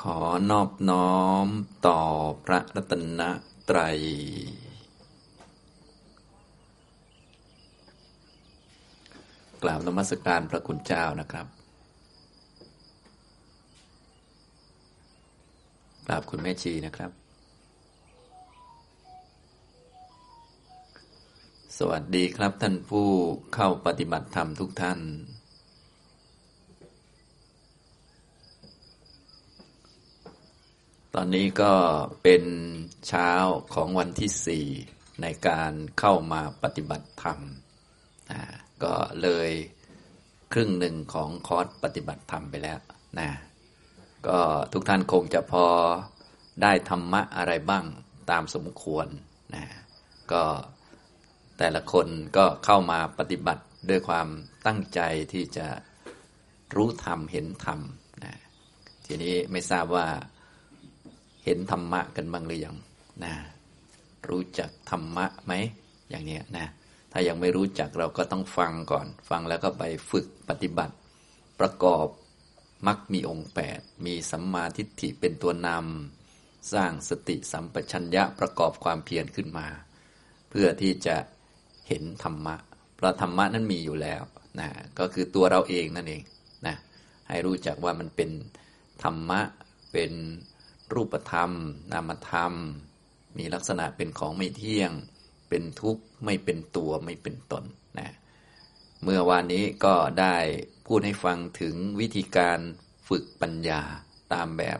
ขอนอบน้อมต่อพระรัตนตรัย กล่าวนมัสการพระคุณเจ้านะครับ กราบคุณแม่ชีนะครับ สวัสดีครับท่านผู้เข้าปฏิบัติธรรมทุกท่าน ตอนนี้ก็เป็นเช้าของวันที่สี่ในการเข้ามาปฏิบัติธรรมนะก็เลยครึ่งหนึ่งของคอร์สปฏิบัติธรรมไปแล้วนะก็ทุกท่านคงจะพอได้ธรรมะอะไรบ้างตามสมควรนะก็แต่ละคนก็เข้ามาปฏิบัติด้วยความตั้งใจที่จะรู้ธรรมเห็นธรรมนะทีนี้ไม่ทราบว่า เห็นธรรมะกันบ้างหรือยังนะรู้จักธรรมะไหมอย่างนี้นะถ้ายังไม่รู้จักเราก็ต้องฟังก่อน ฟังแล้วก็ไปฝึกปฏิบัติ ประกอบมักมีองค์แปดมีสัมมาทิฏฐิเป็นตัวนำสร้างสติสัมปชัญญะประกอบความเพียรขึ้นมา เพื่อที่จะเห็นธรรมะเพราะธรรมะนั้นมีอยู่แล้วนะก็คือตัวเราเองนั่นเองนะให้รู้จักว่ามันเป็นธรรมะเป็น รูปธรรม นามธรรม มีลักษณะเป็นของไม่เที่ยง เป็นทุกข์ไม่เป็นตัวไม่เป็นตนนะเมื่อวานนี้ก็ได้พูดให้ฟังถึงวิธีการฝึกปัญญาตามแบบ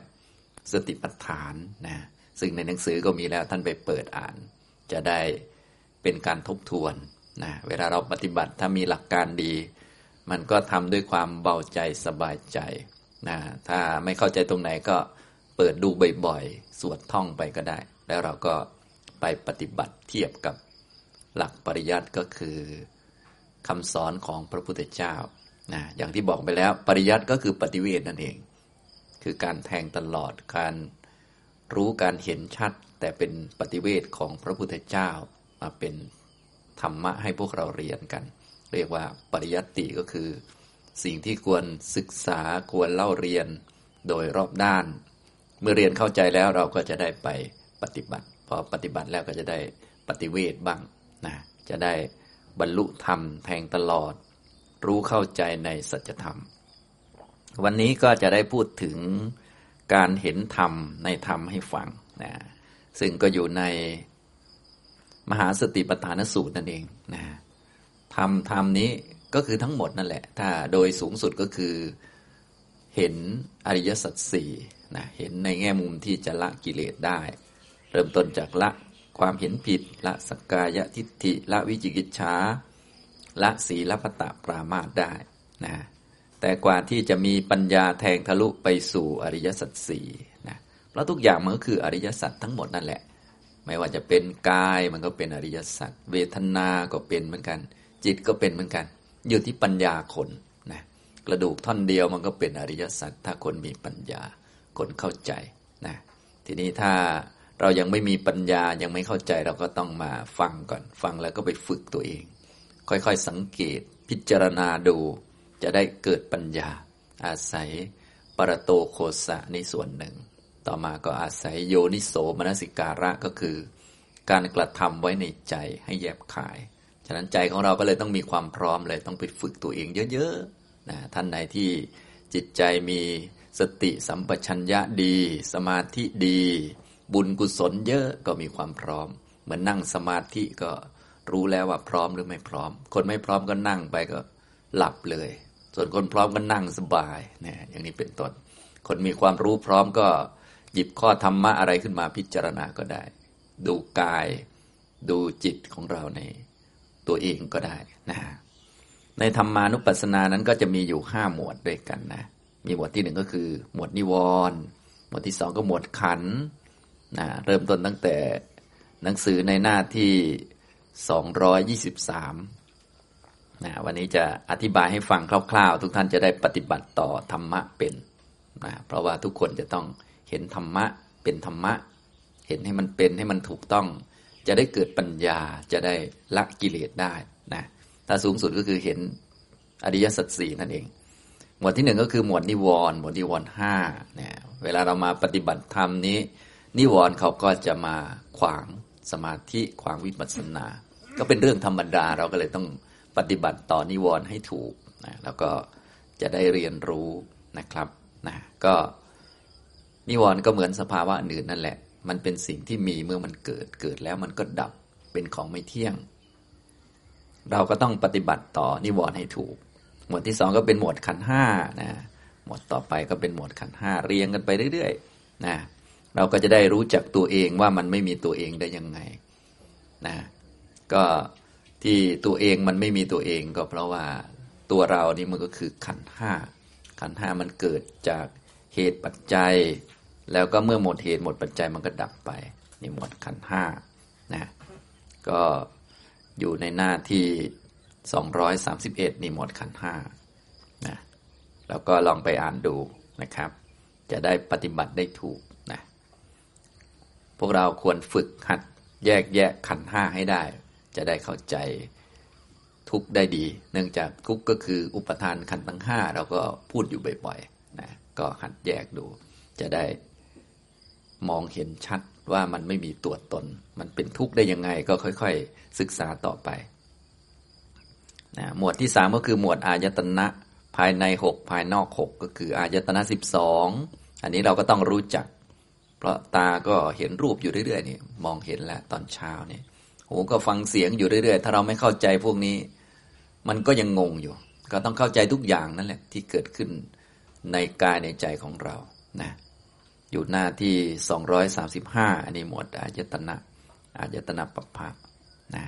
สติปัฏฐานนะซึ่งในหนังสือก็มีแล้วท่านไปเปิดอ่าน จะได้เป็นการทบทวนนะเวลาเราปฏิบัติถ้ามีหลักการดี มันก็ทำด้วยความเบาใจสบายใจนะถ้าไม่เข้าใจตรงไหนก็ เปิดดูบ่อยๆ สวดท่องไปก็ได้ แล้วเราก็ไปปฏิบัติเทียบกับหลักปริยัติก็คือคำสอนของพระพุทธเจ้านะอย่างที่บอกไปแล้วปริยัติก็คือปฏิเวทนั่นเอง คือการแทงตลอดการรู้การเห็นชัด แต่เป็นปฏิเวทของพระพุทธเจ้ามาเป็นธรรมะให้พวกเราเรียนกัน เรียกว่าปริยัติก็คือ สิ่งที่ควรศึกษาควรเล่าเรียนโดยรอบด้าน เมื่อเรียนเข้าใจแล้วเราก็จะได้ไปปฏิบัติ พอปฏิบัติแล้วก็จะได้ปฏิเวทบ้างนะจะได้บรรลุธรรมแทงตลอด รู้เข้าใจในสัจธรรม วันนี้ก็จะได้พูดถึงการเห็นธรรมในธรรมให้ฟังนะซึ่งก็อยู่ในมหาสติปัฏฐานสูตรนั่นเองนะธรรมธรรมนี้ก็คือทั้งหมดนั่นแหละ ถ้าโดยสูงสุดก็คือเห็นอริยสัจสี่ นะเห็นในแง่มุมที่จะละกิเลสได้ เริ่มต้นจากละความเห็นผิด ละสกกายทิฏฐิละวิจิกิจฉาละสีละพตะปรามาตได้นะแต่กว่าที่จะมีปัญญาแทงทะลุไปสู่อริยสัจสี่นะเพราะทุกอย่างมันก็คืออริยสัจทั้งหมดนั่นแหละ ไม่ว่าจะเป็นกายมันก็เป็นอริยสัจเวทนาก็เป็นเหมือนกัน จิตก็เป็นเหมือนกัน อยู่ที่ปัญญาคนนะกระดูกท่อนเดียวมันก็เป็นอริยสัจถ้าคนมีปัญญา คนเข้าใจนะทีนี้ถ้าเรายังไม่มีปัญญายังไม่เข้าใจเราก็ต้องมาฟังก่อน ฟังแล้วก็ไปฝึกตัวเอง ค่อยๆสังเกตพิจารณาดู จะได้เกิดปัญญา อาศัยปรโตโคสะในส่วนหนึ่ง ต่อมาก็อาศัยโยนิโสมนสิการะก็คือ การกระทำไว้ในใจให้แยบขาย ฉะนั้นใจของเราก็เลยต้องมีความพร้อมเลยต้องไปฝึกตัวเองเยอะๆนะท่านไหนที่จิตใจมี สติสัมปชัญญะดี สมาธิดี บุญกุศลเยอะก็มีความพร้อม เหมือนนั่งสมาธิก็รู้แล้วว่าพร้อมหรือไม่พร้อม คนไม่พร้อมก็นั่งไปก็หลับเลย ส่วนคนพร้อมก็นั่งสบายเนี่ยอย่างนี้เป็นต้น คนมีความรู้พร้อมก็หยิบข้อธรรมะอะไรขึ้นมาพิจารณาก็ได้ ดูกายดูจิตของเราในตัวเองก็ได้นะในธรรมานุปัสสนานั้นก็จะมีอยู่ห้าหมวดด้วยกันนะ มีหมวดที่หนึ่งก็คือ หมวดนิวรณ์หมวดที่สองก็หมวดขันนะเริ่มต้นตั้งแต่หนังสือในหน้าที่สองร้อยยี่สิบสามนะวันนี้จะอธิบายให้ฟังคร่าว ๆ ทุกท่านจะได้ปฏิบัติต่อธรรมะเป็นนะเพราะว่าทุกคนจะต้องเห็นธรรมะเป็นธรรมะ เห็นให้มันเป็นให้มันถูกต้อง จะได้เกิดปัญญาจะได้ละกิเลสได้นะถ้าสูงสุดก็คือเห็นอริยสัจสี่นั่นเอง หมวดที่หนึ่งก็คือหมวดนิวรณ์หมวดนิวรณ์ห้าเนี่ยเวลาเรามาปฏิบัติธรรมนี้ นิวรณ์เขาก็จะมาขวางสมาธิขวางวิปัสสนา ก็เป็นเรื่องธรรมดา เราก็เลยต้องปฏิบัติต่อนิวรณ์ให้ถูกนะแล้วก็จะได้เรียนรู้นะครับนะก็นิวรณ์ก็เหมือนสภาวะอื่นนั่นแหละ มันเป็นสิ่งที่มีเมื่อมันเกิดเกิดแล้วมันก็ดับเป็นของไม่เที่ยง เราก็ต้องปฏิบัติต่อนิวรณ์ให้ถูก หมวดที่สองก็เป็นหมวดขันห้านะหมวดต่อไปก็เป็นหมวดขันห้าเรียงกันไปเรื่อยๆนะเราก็จะได้รู้จักตัวเองว่ามันไม่มีตัวเองได้ยังไงนะก็ที่ตัวเองมันไม่มีตัวเองก็เพราะว่าตัวเรานี่มันก็คือขันห้าขันห้ามันเกิดจากเหตุปัจจัย แล้วก็เมื่อหมดเหตุหมดปัจจัยมันก็ดับไปนี่หมดขันห้านะก็อยู่ในหน้าที่ 231 นี่หมดขันห้านะแล้วก็ลองไปอ่านดูนะครับ จะได้ปฏิบัติได้ถูกนะพวกเราควรฝึกหัดแยกแยะขันห้าให้ได้ จะได้เข้าใจทุกได้ดี เนื่องจากทุกก็คืออุปทานขันทั้งห้าเราก็พูดอยู่บ่อยๆนะก็หัดแยกดู จะได้มองเห็นชัดว่ามันไม่มีตัวตน มันเป็นทุกข์ได้ยังไงก็ค่อย ๆ ศึกษาต่อไป นะหมวดที่สามก็คือหมวดอายตนะภายในหกภายนอกหกก็คืออายตนะสิบสองอันนี้เราก็ต้องรู้จัก เพราะตาก็เห็นรูปอยู่เรื่อยๆนี่มองเห็นแล้วตอนเช้าเนี่ยหูก็ฟังเสียงอยู่เรื่อยๆ ถ้าเราไม่เข้าใจพวกนี้ มันก็ยังงงอยู่ ก็ต้องเข้าใจทุกอย่างนั่นแหละที่เกิดขึ้นในกายในใจของเรานะอยู่หน้าที่ 235 อันนี้หมวดอายตนะอายตนะปภะนะ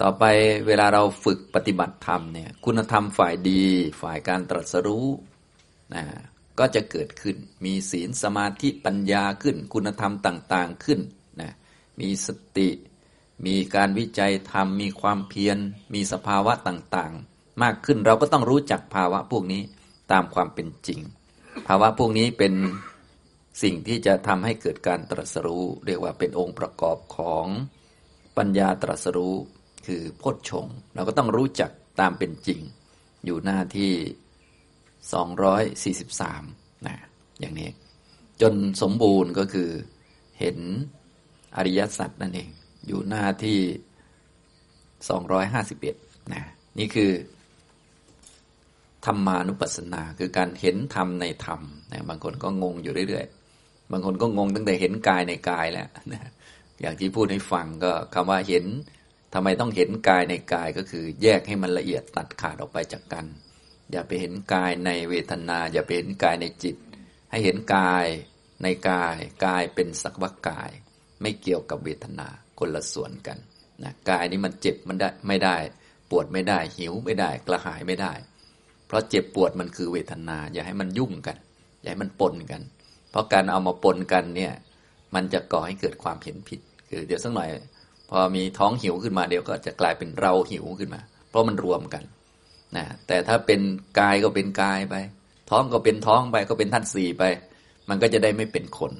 ต่อไปเวลาเราฝึกปฏิบัติธรรมเนี่ย คุณธรรมฝ่ายดี ฝ่ายการตรัสรู้นะก็จะเกิดขึ้น มีศีลสมาธิปัญญาขึ้น คุณธรรมต่างๆขึ้นนะมีสติ มีการวิจัยธรรม มีความเพียร มีสภาวะต่างๆ มากขึ้นเราก็ต้องรู้จักภาวะพวกนี้ตามความเป็นจริง ภาวะพวกนี้เป็นสิ่งที่จะทำให้เกิดการตรัสรู้ เรียกว่าเป็นองค์ประกอบของปัญญาตรัสรู้ คือโพชฌงเราก็ต้องรู้จักตามเป็นจริง อยู่หน้าที่ 243นะอย่างนี้ จนสมบูรณ์ก็คือเห็นอริยสัจนั่นเอง อยู่หน้าที่ 251นะนี่คือธรรมานุปัสสนา คือการเห็นธรรมในธรรมนะบางคนก็งงอยู่เรื่อยๆ บางคนก็งงตั้งแต่เห็นกายในกายแล้วนะอย่างที่พูดให้ฟังก็คำว่าเห็น ทำไมต้องเห็นกายในกายก็คือ แยกให้มันละเอียดตัดขาดออกไปจากกัน อย่าไปเห็นกายในเวทนา อย่าไปเห็นกายในจิต ให้เห็นกายในกายกายเป็นสักว่ากาย ไม่เกี่ยวกับเวทนาคนละส่วนกันนะกายนี้มันเจ็บมันได้ไม่ได้ ปวดไม่ได้หิวไม่ได้กระหายไม่ได้ เพราะเจ็บปวดมันคือเวทนา อย่าให้มันยุ่งกัน อย่าให้มันปนกัน เพราะการเอามาปนกันเนี่ยมันจะก่อให้เกิดความเห็นผิด คือเดี๋ยวสักหน่อย พอมีท้องหิวขึ้นมาเดี๋ยวก็จะกลายเป็นเราหิวขึ้นมา เพราะมันรวมกันนะแต่ถ้าเป็นกายก็เป็นกายไป ท้องก็เป็นท้องไปก็เป็นท่านสี่ไป มันก็จะได้ไม่เป็นคน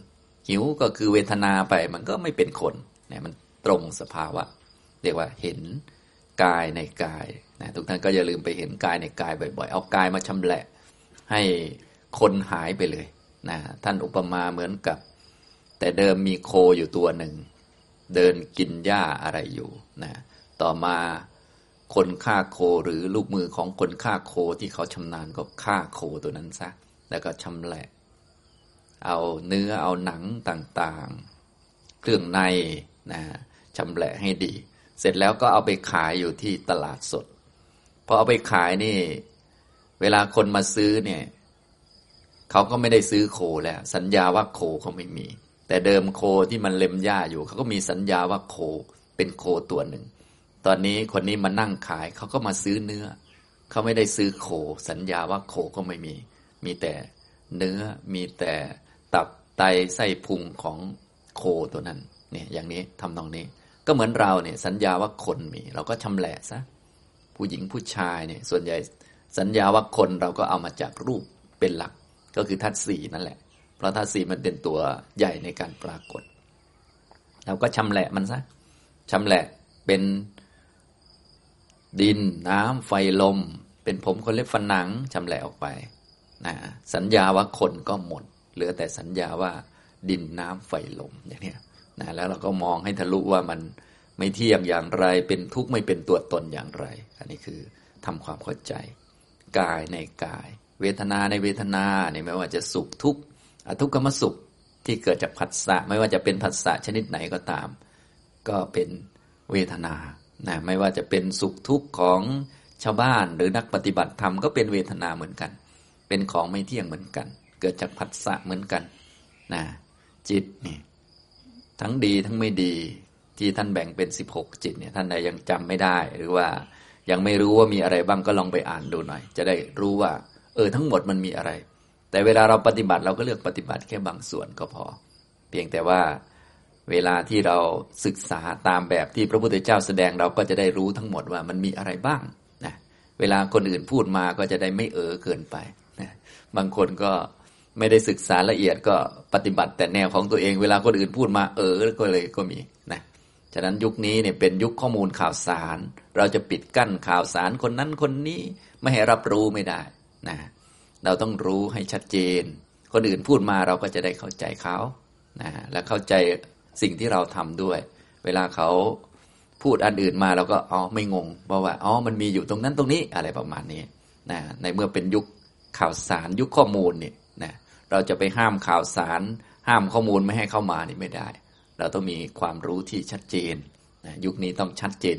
หิวก็คือเวทนาไปมันก็ไม่เป็นคนเนี่ยมันตรงสภาวะ เรียกว่าเห็นกายในกายนะทุกท่านก็อย่าลืมไปเห็นกายในกายบ่อยๆ เอากายมาชำแหละ ให้คนหายไปเลยนะท่านอุปมาเหมือนกับ แต่เดิมมีโคอยู่ตัวหนึ่ง เดินกินหญ้าอะไรอยู่นะต่อมาคนฆ่าโคหรือลูกมือของคนฆ่าโคที่เขาชำนาญก็ฆ่าโคตัวนั้นซะแล้วก็ชำแหละ เอาเนื้อเอาหนังต่างๆ เครื่องในนะชำแหละให้ดี เสร็จแล้วก็เอาไปขายอยู่ที่ตลาดสดพอเอาไปขายนี่ เวลาคนมาซื้อเนี่ย เขาก็ไม่ได้ซื้อโคแล้ว สัญญาว่าโคเขาไม่มี แต่เดิมโคที่มันเล็มหญ้าอยู่ เขาก็มีสัญญาว่าโคเป็นโคตัวหนึ่ง ตอนนี้คนนี้มานั่งขายเขาก็มาซื้อเนื้อ เขาไม่ได้ซื้อโค สัญญาว่าโคก็ไม่มี มีแต่เนื้อมีแต่ตับไตไส้พุงของโคตัวนั้นเนี่ยอย่างนี้ทำตรงนี้ ก็เหมือนเราเนี่ยสัญญาว่าคนมี เราก็ชำแหละซะผู้หญิงผู้ชายเนี่ยส่วนใหญ่สัญญาว่าคนเราก็เอามาจากรูปเป็นหลัก ก็คือธาตุสี่นั่นแหละ เพราะธาตุสี่มันเป็นตัวใหญ่ในการปรากฏ เราก็ชำแหละมันซะชำแหละเป็นดินน้ำไฟลม เป็นผมคนเล็บฟันหนังชำแหละออกไปนะสัญญาว่าคนก็หมด เหลือแต่สัญญาว่าดินน้ำไฟลมอย่างนี้นะแล้วเราก็มองให้ทะลุว่ามันไม่เที่ยงอย่างไร เป็นทุกข์ไม่เป็นตัวตนอย่างไร อันนี้คือทำความเข้าใจ กายในกาย เวทนาในเวทนาเนี่ยไม่ว่าจะสุขทุกข์ อทุกขมสุขที่เกิดจากผัสสะไม่ว่าจะเป็นผัสสะชนิดไหนก็ตาม ก็เป็นเวทนานะไม่ว่าจะเป็นสุขทุกข์ของชาวบ้านหรือนักปฏิบัติธรรมก็เป็นเวทนาเหมือนกัน เป็นของไม่เที่ยงเหมือนกัน เกิดจากผัสสะเหมือนกันนะจิตนี่ทั้งดีทั้งไม่ดีที่ท่านแบ่งเป็นสิบหกจิตเนี่ยท่านใดยังจำไม่ได้ หรือว่ายังไม่รู้ว่ามีอะไรบ้างก็ลองไปอ่านดูหน่อย จะได้รู้ว่า เออทั้งหมดมันมีอะไร แต่เวลาเราปฏิบัติเราก็เลือกปฏิบัติแค่บางส่วนก็พอ เพียงแต่ว่าเวลาที่เราศึกษาตามแบบที่พระพุทธเจ้าแสดงเราก็จะได้รู้ทั้งหมดว่ามันมีอะไรบ้างนะเวลาคนอื่นพูดมาก็จะได้ไม่เออเกินไปนะบางคนก็ไม่ได้ศึกษาละเอียดก็ปฏิบัติแต่แนวของตัวเอง เวลาคนอื่นพูดมาเออก็เลยก็มีนะฉะนั้นยุคนี้เนี่ยเป็นยุคข้อมูลข่าวสาร เราจะปิดกั้นข่าวสารคนนั้นคนนี้ไม่ให้รับรู้ไม่ได้นะ เราต้องรู้ให้ชัดเจน คนอื่นพูดมาเราก็จะได้เข้าใจเขานะและเข้าใจสิ่งที่เราทำด้วย เวลาเขาพูดอันอื่นมาเราก็อ๋อไม่งงเพราะว่าอ๋อมันมีอยู่ตรงนั้นตรงนี้อะไรประมาณนี้นะในเมื่อเป็นยุคข่าวสารยุคข้อมูลเนี่ยนะเราจะไปห้ามข่าวสาร ห้ามข้อมูลไม่ให้เข้ามานี่ไม่ได้ เราต้องมีความรู้ที่ชัดเจนนะยุคนี้ต้องชัดเจน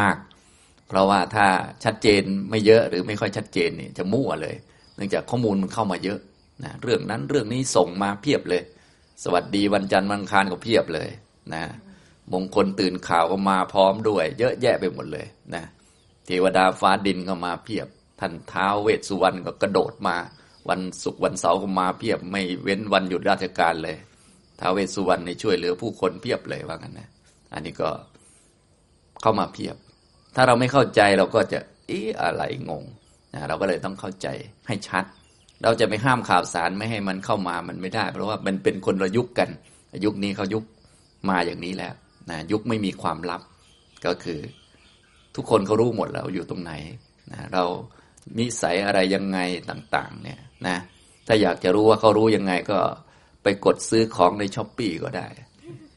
มาก ๆ เพราะว่าถ้าชัดเจนไม่เยอะหรือไม่ค่อยชัดเจนเนี่ยจะมั่วเลย นื่องจากข้อมูลมันเข้ามาเยอะนะเรื่องนั้นเรื่องนี้ส่งมาเพียบเลย สวัสดีวันจันทร์วันคารก็เพียบเลยนะมงคลตื่นข่าวก็มาพร้อมด้วย เยอะแยะไปหมดเลยนะเทวดาฟ้าดินก็มาเพียบ ท่านท้าเวสสุวรรณก็กระโดดมา วันศุกร์วันเสาร์ก็มาเพียบ ไม่เว้นวันหยุดราชการเลยท้าเวสสุวรรณในช่วยเหลือผู้คนเพียบเลยว่างั้นนะ อันนี้ก็เข้ามาเพียบ ถ้าเราไม่เข้าใจเราก็จะอีอะไรงง นะเราก็เลยต้องเข้าใจให้ชัด เราจะไปห้ามข่าวสารไม่ให้มันเข้ามามันไม่ได้ เพราะว่ามันเป็นคนละยุคกัน ยุคนี้เขายุคมาอย่างนี้แล้วนะยุคไม่มีความลับ ก็คือ ทุกคนเขารู้หมดแล้วอยู่ตรงไหนนะเรานิสัยอะไรยังไงต่างๆ เนี่ยนะถ้าอยากจะรู้ว่าเขารู้ยังไงก็ไปกดซื้อของในช้อปปี้ก็ได้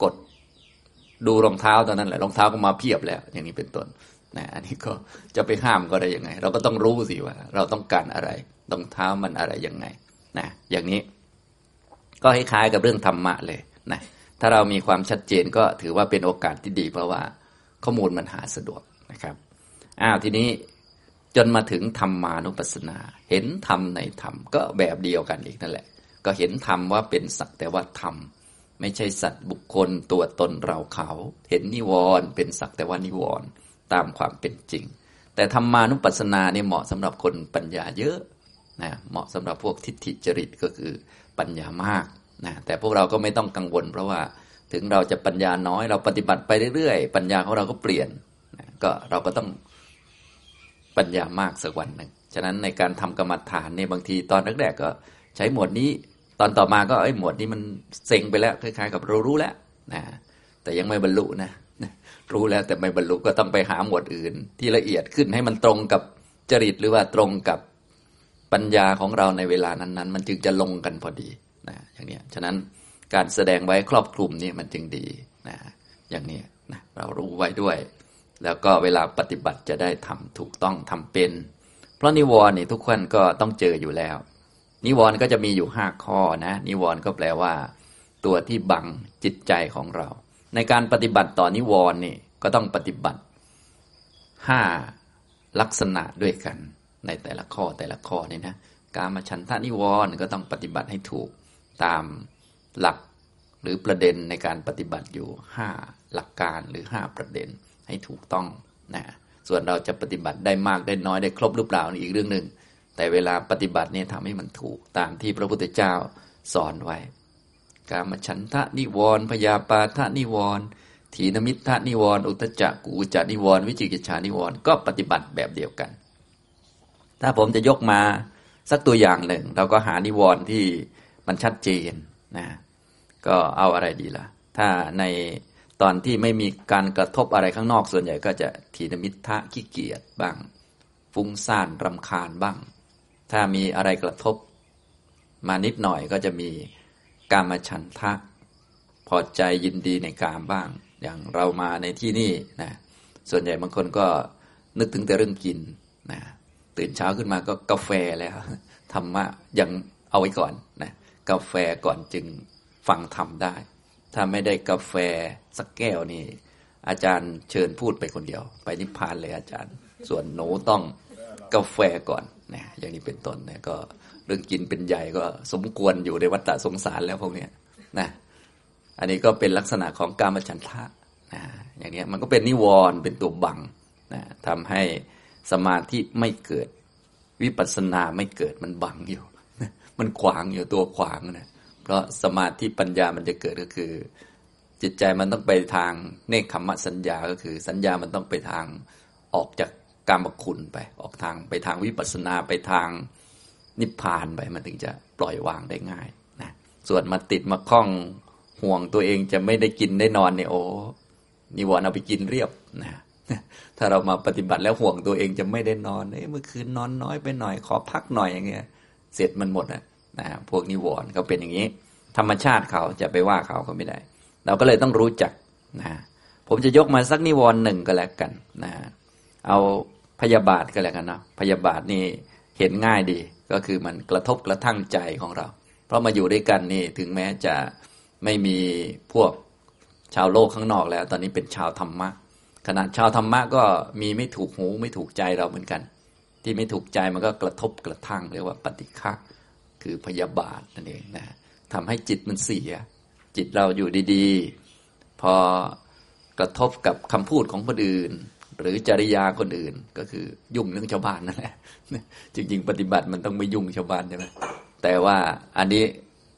กดดูรองเท้าตอนนั้นแหละรองเท้าก็มาเพียบแล้ว อย่างนี้เป็นต้น นะอันนี้ก็จะไปห้ามก็ได้ยังไง เราก็ต้องรู้สิว่า เราต้องการอะไรรองเท้ามันอะไรยังไงนะอย่างนี้ ก็คล้ายๆกับเรื่องธรรมะเลยนะถ้าเรามีความชัดเจนก็ถือว่าเป็นโอกาสที่ดี เพราะว่าข้อมูลมันหาสะดวกนะครับอ้าวทีนี้จนมาถึงธรรมานุปัสสนา เห็นธรรมในธรรมก็แบบเดียวกันอีกนั่นแหละ ก็เห็นธรรมว่าเป็นสักแต่ว่าธรรมไม่ใช่สัตว์บุคคลตัวตนเราเขา เห็นนิวรณ์เป็นสักแต่ว่านิวรณ์ ตามความเป็นจริง แต่ธรรมานุปัสสนาเนี่ยเหมาะสำหรับคนปัญญาเยอะนะเหมาะสำหรับพวกทิฏฐิจริตก็คือปัญญามากนะแต่พวกเราก็ไม่ต้องกังวล เพราะว่าถึงเราจะปัญญาน้อยเราปฏิบัติไปเรื่อยๆ ปัญญาของเราก็เปลี่ยนนะก็เราก็ต้องปัญญามากสักวันหนึ่งฉะนั้นในการทำกรรมฐานเนี่ยบางทีตอนแรกๆก็ใช้หมวดนี้ตอนต่อมาก็ไอ้หมวดนี้มันเซ็งไปแล้วคล้ายๆ กับเรารู้แล้วนะแต่ยังไม่บรรลุนะ รู้แล้วแต่ไม่บรรลุก็ต้องไปหาหมวดอื่น ที่ละเอียดขึ้นให้มันตรงกับจริตหรือว่าตรงกับปัญญาของเราในเวลานั้นๆ มันจึงจะลงกันพอดีนะอย่างนี้ฉะนั้นการแสดงไว้ครอบคลุมนี่มันจึงดีนะอย่างนี้นะเรารู้ไว้ด้วย แล้วก็เวลาปฏิบัติจะได้ทำถูกต้องทำเป็น เพราะนิวรณ์นี่ทุกคนก็ต้องเจออยู่แล้ว นิวรณ์ก็จะมีอยู่ห้าข้อนะนิวรณ์ก็แปลว่า ตัวที่บังจิตใจของเรา ในการปฏิบัติต่อนิวรณ์นี่ก็ต้องปฏิบัติห้าลักษณะด้วยกัน ในแต่ละข้อแต่ละข้อนี่นะการมาชันทานิวรณ์ก็ต้องปฏิบัติให้ถูกตามหลักหรือประเด็นในการปฏิบัติอยู่ห้าหลักการหรือห้าประเด็นให้ถูกต้องนะส่วนเราจะปฏิบัติได้มากได้น้อยได้ครบหรือเปล่านี่อีกเรื่องหนึ่งแต่เวลาปฏิบัติเนี่ยทำให้มันถูกตามที่พระพุทธเจ้าสอนไว้ กามาฉันทะนิวรณ์พยาปาทะนิวรณ์ถีนมิทะนิวรณ์อุตจักกุจานิวรณ์วิจิกิจฉานิวรณ์ก็ปฏิบัติแบบเดียวกัน ถ้าผมจะยกมาสักตัวอย่างหนึ่ง เราก็หานิวรณ์ที่มันชัดเจนนะก็เอาอะไรดีละ่ะ ถ้าในตอนที่ไม่มีการกระทบอะไรข้างนอกส่วนใหญ่ก็จะทีนมิทะขี้เกียจบ้าง ฟุ้งซ่านรำคาญบ้าง ถ้ามีอะไรกระทบมานิดหน่อยก็จะมี กามฉันทะ พอใจยินดีในกามบ้าง อย่างเรามาในที่นี่นะส่วนใหญ่บางคนก็นึกถึงแต่เรื่องกินนะตื่นเช้าขึ้นมาก็กาแฟแล้วธรรมะยังเอาไว้ก่อนนะกาแฟก่อนจึงฟังธรรมได้ ถ้าไม่ได้กาแฟสักแก้วนี่ อาจารย์เชิญพูดไปคนเดียว ไปนิพพานเลยอาจารย์ ส่วนหนูต้องกาแฟก่อนนะอย่างนี้เป็นต้นนะก็ เรื่องกินเป็นใหญ่ก็สมควรอยู่ในวัฏสงสารแล้วพวกนี้นะอันนี้ก็เป็นลักษณะของกามฉันทะนะอย่างนี้มันก็เป็นนิวรณ์เป็นตัวบังนะทำให้สมาธิไม่เกิด วิปัสสนาไม่เกิดมันบังอยู่ มันขวางอยู่ตัวขวางนะเพราะสมาธิปัญญามันจะเกิดก็คือ จิตใจมันต้องไปทางเนคขมสัญญาก็คือ สัญญามันต้องไปทางออกจากกามคุณไป ออกทางไปทางวิปัสสนาไปทาง นิพพานไปมันถึงจะปล่อยวางได้ง่ายนะส่วนมาติดมาคล้องห่วงตัวเองจะไม่ได้กินได้นอนเนี่ยโอ้นิวรณ์เอาไปกินเรียบนะถ้าเรามาปฏิบัติแล้วห่วงตัวเองจะไม่ได้นอนเอ้เมื่อคืนนอนน้อยไปหน่อยขอพักหน่อยอย่างเงี้ย เสร็จมันหมดนะนะพวกนิวรณ์เขาเป็นอย่างนี้ ธรรมชาติเขาจะไปว่าเขาก็ไม่ได้ เราก็เลยต้องรู้จักนะผมจะยกมาสักนิวรณ์หนึ่งก็แล้วกันนะเอาพยาบาทก็แล้วกันเนาะพยาบาทนี่เห็นง่ายดี ก็คือมันกระทบกระทั่งใจของเรา เพราะมาอยู่ด้วยกันนี่ถึงแม้จะไม่มีพวกชาวโลกข้างนอกแล้ว ตอนนี้เป็นชาวธรรมะ ขนาดชาวธรรมะก็มีไม่ถูกหูไม่ถูกใจเราเหมือนกัน ที่ไม่ถูกใจมันก็กระทบกระทั่งเรียกว่าปฏิฆะคือพยาบาทนั่นเองนะทำให้จิตมันเสีย จิตเราอยู่ดีๆ พอกระทบกับคำพูดของคนอื่น หรือจริยาคนอื่นก็คือยุ่งเรื่องชาวบ้านนั่นแหละจริง ๆ ปฏิบัติมันต้องไม่ยุ่งชาวบ้านใช่ไหมแต่ว่าอันนี้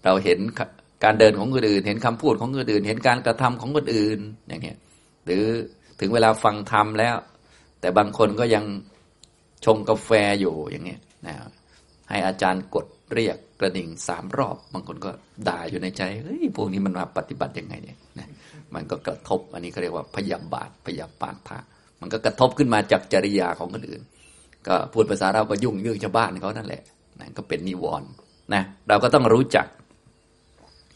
เราเห็นการเดินของคนอื่น เห็นคำพูดของคนอื่น เห็นการกระทำของคนอื่นอย่างเงี้ยหรือถึงเวลาฟังธรรมแล้ว แต่บางคนก็ยังชงกาแฟอยู่อย่างเงี้ยนะให้อาจารย์กดเรียกกระดิ่งสามรอบ บางคนก็ด่าอยู่ในใจเฮ้ยพวกนี้มันมาปฏิบัติยังไงเนี่ยนะมันก็กระทบอันนี้เขาเรียกว่าพยาบาทพยาบาทพระ มันก็กระทบขึ้นมาจากจริยาของคนอื่น ก็พูดภาษาเราก็ยุ่งเรื่องชาวบ้านเขานั่นแหละนั่นก็เป็นนิวรณ์นะเราก็ต้องรู้จัก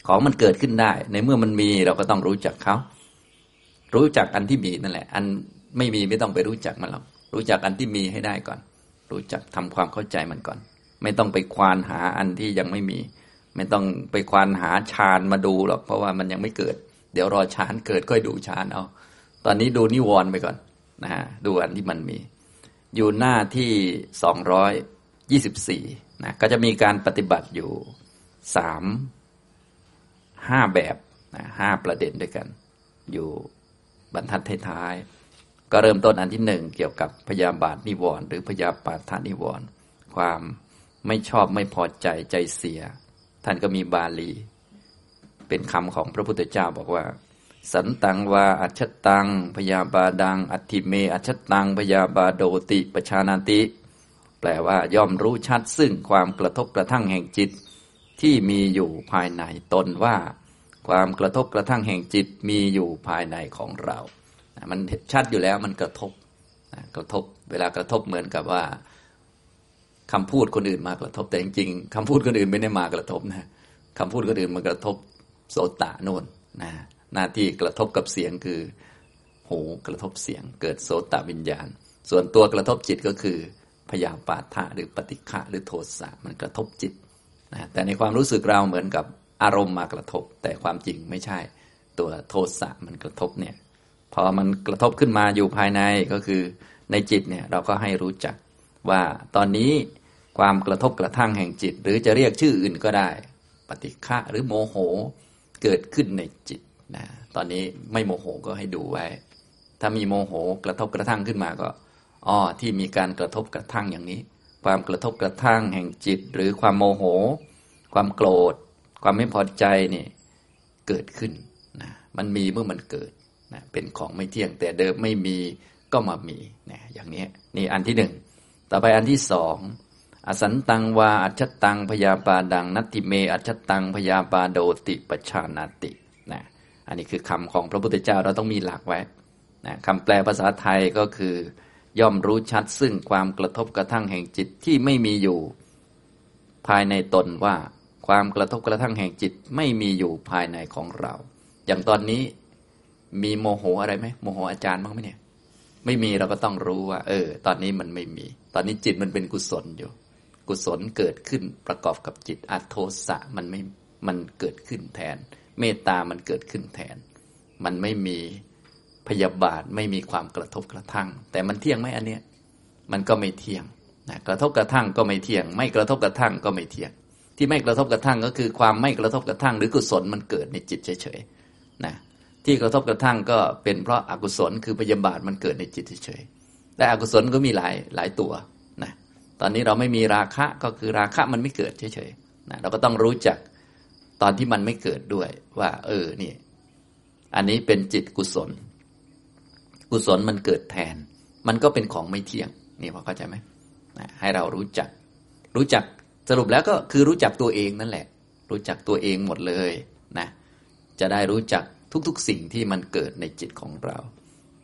ของมันเกิดขึ้นได้ ในเมื่อมันมีเราก็ต้องรู้จักเขารู้จักอันที่มีนั่นแหละ อันไม่มีไม่ต้องไปรู้จักมันหรอกรู้จักอันที่มีให้ได้ก่อน รู้จักทำความเข้าใจมันก่อน ไม่ต้องไปควานหาอันที่ยังไม่มี ไม่ต้องไปควานหาฌานมาดูหรอกเพราะว่ามันยังไม่เกิด เดี๋ยวรอฌานเกิดค่อยดูฌานเอา ตอนนี้ดูนิวรณ์ไปก่อน นะฮะดูอันที่มันมี อยู่หน้าที่สองร้อยยี่สิบสี่นะก็จะมีการปฏิบัติอยู่สามห้าแบบนะห้าประเด็นด้วยกัน อยู่บรรทัดท้ายๆก็เริ่มต้นอันที่หนึ่งเกี่ยวกับพยาบาทนิวรณ์หรือพยาบาทานิวรณ์ความไม่ชอบไม่พอใจใจเสีย ท่านก็มีบาลี เป็นคำของพระพุทธเจ้าบอกว่า สันตังวาอัชตัง พยาบาดัง อัติเม อัชตัง พยาบาโดติปชานาติ แปลว่าย่อมรู้ชัดซึ่งความกระทบกระทั่งแห่งจิต ที่มีอยู่ภายในตนว่า ความกระทบกระทั่งแห่งจิตมีอยู่ภายในของเรา มันชัดอยู่แล้วมันกระทบกระทบ เวลากระทบเหมือนกับว่าคำพูดคนอื่นมากระทบแต่จริงๆคำพูดคนอื่นไม่ได้มากระทบนะคำพูดคนอื่นมันกระทบโสตะโน่นนะ หน้าที่กระทบกับเสียงคือ หูกระทบเสียง เกิดโสตวิญญาณ ส่วนตัวกระทบจิตก็คือพยาปาทะหรือปฏิฆะหรือโทสะมันกระทบจิตนะแต่ในความรู้สึกเราเหมือนกับอารมณ์มากระทบ แต่ความจริงไม่ใช่ ตัวโทสะมันกระทบเนี่ยพอมันกระทบขึ้นมาอยู่ภายในก็คือในจิตเนี่ยเราก็ให้รู้จักว่าตอนนี้ความกระทบกระทั่งแห่งจิต หรือจะเรียกชื่ออื่นก็ได้ ปฏิฆะหรือโมโหเกิดขึ้นในจิต นะตอนนี้ไม่โมโหก็ให้ดูไว้ ถ้ามีโมโหกระทบกระทั่งขึ้นมาก็อ๋อที่มีการกระทบกระทั่งอย่างนี้ ความกระทบกระทั่งแห่งจิต หรือความโมโห ความโกรธ ความไม่พอใจนี่เกิดขึ้นนะมันมีเมื่อมันเกิดนะเป็นของไม่เที่ยงแต่เดิมไม่มีก็มามีนะอย่างนี้นี่อันที่หนึ่งต่อไปอันที่สองอสันตังวาอัจฉตังพยาบาดังนัตติเมอัจฉตังพยาบาโดติปชานาติ อันนี้คือคำของพระพุทธเจ้าเราต้องมีหลักไว้นะคำแปลภาษาไทยก็คือย่อมรู้ชัดซึ่งความกระทบกระทั่งแห่งจิตที่ไม่มีอยู่ ภายในตนว่าความกระทบกระทั่งแห่งจิตไม่มีอยู่ภายในของเรา อย่างตอนนี้มีโมโหอะไรไหมโมโหอาจารย์บ้างไหมเนี่ย ไม่มีเราก็ต้องรู้ว่า เออ ตอนนี้มันไม่มี ตอนนี้จิตมันเป็นกุศลอยู่ กุศลเกิดขึ้นประกอบกับจิตอัตโทสะมันไม่มันเกิดขึ้นแทน เมตตามันเกิดขึ้นแทน มันไม่มีพยาบาทไม่มีความกระทบกระทั่ง แต่มันเที่ยงไหมอันเนี้ยมันก็ไม่เที่ยงนะกระทบกระทั่งก็ไม่เที่ยง ไม่กระทบกระทั่งก็ไม่เที่ยง ที่ไม่กระทบกระทั่งก็คือความไม่กระทบกระทั่ง หรือกุศลมันเกิดในจิตเฉยๆนะที่กระทบกระทั่งก็เป็นเพราะอากุศลคือพยาบาทมันเกิดในจิตเฉยๆแต่อกุศลก็มีหลายหลายตัวนะตอนนี้เราไม่มีราคะก็คือราคะมันไม่เกิดเฉยๆนะเราก็ต้องรู้จัก ตอนที่มันไม่เกิดด้วย ว่า เออนี่อันนี้เป็นจิตกุศล กุศลมันเกิดแทน มันก็เป็นของไม่เที่ยง นี่พอเข้าใจไหมให้เรารู้จัก รู้จักสรุปแล้วก็คือรู้จักตัวเองนั่นแหละ รู้จักตัวเองหมดเลยนะ จะได้รู้จักทุกๆ สิ่งที่มันเกิดในจิตของเรา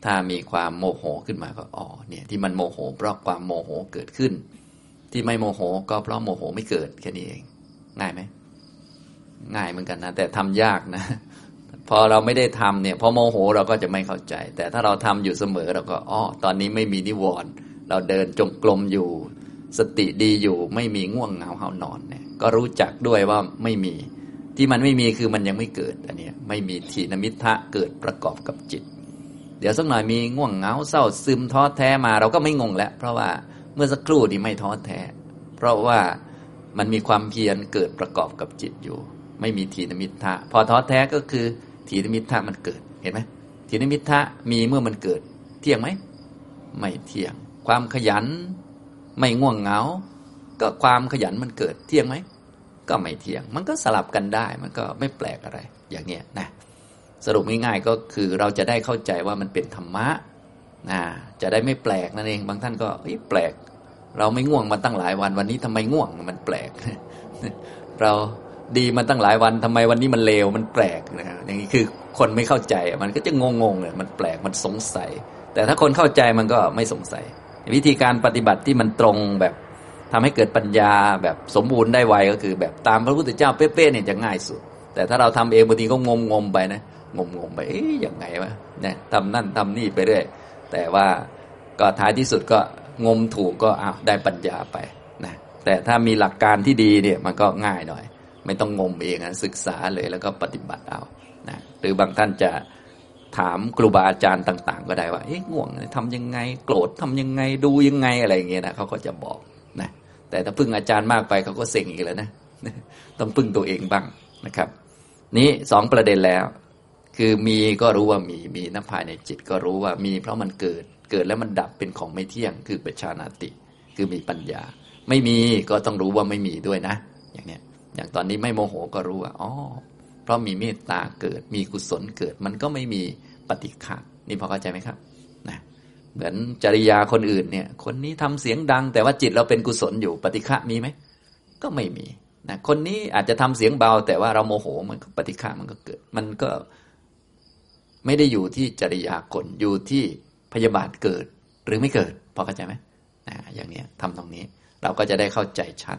ถ้ามีความโมโหขึ้นมาก็อ๋อเนี่ย ที่มันโมโห เพราะความโมโหเกิดขึ้น ที่ไม่โมโหก็เพราะโมโหไม่เกิดแค่นี้เอง ง่ายไหม ง่ายเหมือนกันนะแต่ทำยากนะ พอเราไม่ได้ทำเนี่ยพอโมโหเราก็จะไม่เข้าใจ แต่ถ้าเราทำอยู่เสมอเราก็อ๋อตอนนี้ไม่มีนิวรณ์เราเดินจงกรมอยู่ สติดีอยู่ไม่มีง่วงเหงาเหานอนเนี่ย ก็รู้จักด้วยว่าไม่มีที่มันไม่มีคือมันยังไม่เกิดอันนี้ไม่มีทีนมิทะเกิดประกอบกับจิต เดี๋ยวสักหน่อยมีง่วงเหงาเศร้าซึมท้อแท้มาเราก็ไม่งงแล้ว เพราะว่าเมื่อสักครู่นี่ไม่ท้อแท้ เพราะว่ามันมีความเพียรเกิดประกอบกับจิตอยู่ ไม่มีทีนมิทะพอท้อแท้ก็คือทีนมิทะมันเกิดเห็นไหมทีนมิทะมีเมื่อมันเกิด เที่ยงไหมไม่เที่ยง ความขยันไม่ง่วงเหงา ก็ความขยันมันเกิดเที่ยงไหมก็ไม่เที่ยง มันก็สลับกันได้มันก็ไม่แปลกอะไร อย่างเงี้ยนะสรุปง่ายๆก็คือเราจะได้เข้าใจว่ามันเป็นธรรมะนะจะได้ไม่แปลกนั่นเองบางท่านก็แปลก เราไม่ง่วงมาตั้งหลายวันวันนี้ทำไมง่วงมันแปลก เรา ดีมาตั้งหลายวันทำไมวันนี้มันเลวมันแปลกนะอย่างนี้คือคนไม่เข้าใจมันก็จะงงๆเลยมันแปลกมันสงสัย แต่ถ้าคนเข้าใจมันก็ไม่สงสัย วิธีการปฏิบัติที่มันตรงแบบทำให้เกิดปัญญาแบบสมบูรณ์ได้ไวก็คือ แบบตามพระพุทธเจ้าเป๊ะๆเนี่ยจะง่ายสุด แต่ถ้าเราทำเองบางทีก็งมงมไปนะงมงมไปเอ๊ยยังไงวะเนี่ยทำนั่นทำนี่ไปเรื่อยแต่ว่าก็ท้ายที่สุดก็งมถูกก็อ้าวได้ปัญญาไปนะแต่ถ้ามีหลักการที่ดีเนี่ยมันก็ง่ายหน่อย ไม่ต้องงมเองนะศึกษาเลยแล้วก็ปฏิบัติเอานะหรือบางท่านจะถามครูบาอาจารย์ต่าง ๆ ก็ได้ว่าเอ๊ะง่วงทำยังไง โกรธทำยังไงดูยังไงอะไรอย่างเงี้ยนะเขาก็จะบอกนะแต่ถ้าพึ่งอาจารย์มากไปเขาก็เซ็งอีกแล้วนะต้องพึ่งตัวเองบ้างนะครับ นี้สองประเด็นแล้ว คือมีก็รู้ว่ามีมีน้ำภายในจิตก็รู้ว่ามี เพราะมันเกิดเกิดแล้วมันดับเป็นของไม่เที่ยง คือปัจชานาติ คือมีปัญญา ไม่มีก็ต้องรู้ว่าไม่มีด้วยนะ อย่างเนี้ย อย่างตอนนี้ไม่โมโหก็รู้ว่าอ๋อเพราะมีเมตตาเกิด มีกุศลเกิด มันก็ไม่มีปฏิฆะนี่พอเข้าใจไหมครับนะเหมือนจริยาคนอื่นเนี่ย คนนี้ทำเสียงดัง แต่ว่าจิตเราเป็นกุศลอยู่ปฏิฆะมีไหมก็ไม่มีนะคนนี้อาจจะทำเสียงเบา แต่ว่าเราโมโหมันปฏิฆะมันก็เกิด มันก็ไม่ได้อยู่ที่จริยาคนอยู่ที่พยาบาทเกิดหรือไม่เกิดพอเข้าใจไหมนะอย่างนี้ทำตรงนี้เราก็จะได้เข้าใจชัด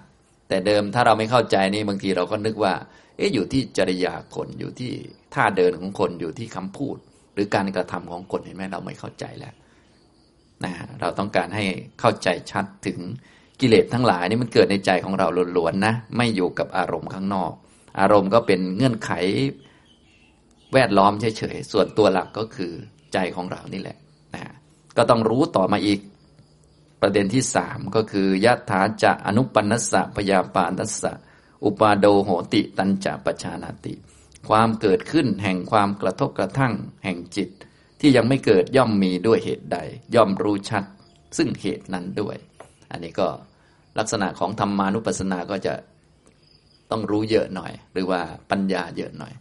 แต่เดิมถ้าเราไม่เข้าใจนี่บางทีเราก็นึกว่า เอ๊ะอยู่ที่จริยาคนอยู่ที่ท่าเดินของคนอยู่ที่คำพูด หรือการกระทำของคนเห็นไหมเราไม่เข้าใจแล้วนะเราต้องการให้เข้าใจชัดถึงกิเลสทั้งหลายนี่มันเกิดในใจของเราล้วนๆนะไม่อยู่กับอารมณ์ข้างนอก อารมณ์ก็เป็นเงื่อนไขแวดล้อมเฉยๆส่วนตัวหลักก็คือใจของเรานี่แหละนะก็ต้องรู้ต่อมาอีก ประเด็นที่สามก็คือยะถาจะอนุปันนสะพยาปานัสสะอุปาโดโหติตันจะปชานาติ ความเกิดขึ้นแห่งความกระทบกระทั่งแห่งจิต ที่ยังไม่เกิดย่อมมีด้วยเหตุใด ย่อมรู้ชัด ซึ่งเหตุนั้นด้วย อันนี้ก็ลักษณะของธรรมานุปัสสนาก็จะต้องรู้เยอะหน่อย หรือว่าปัญญาเยอะหน่อย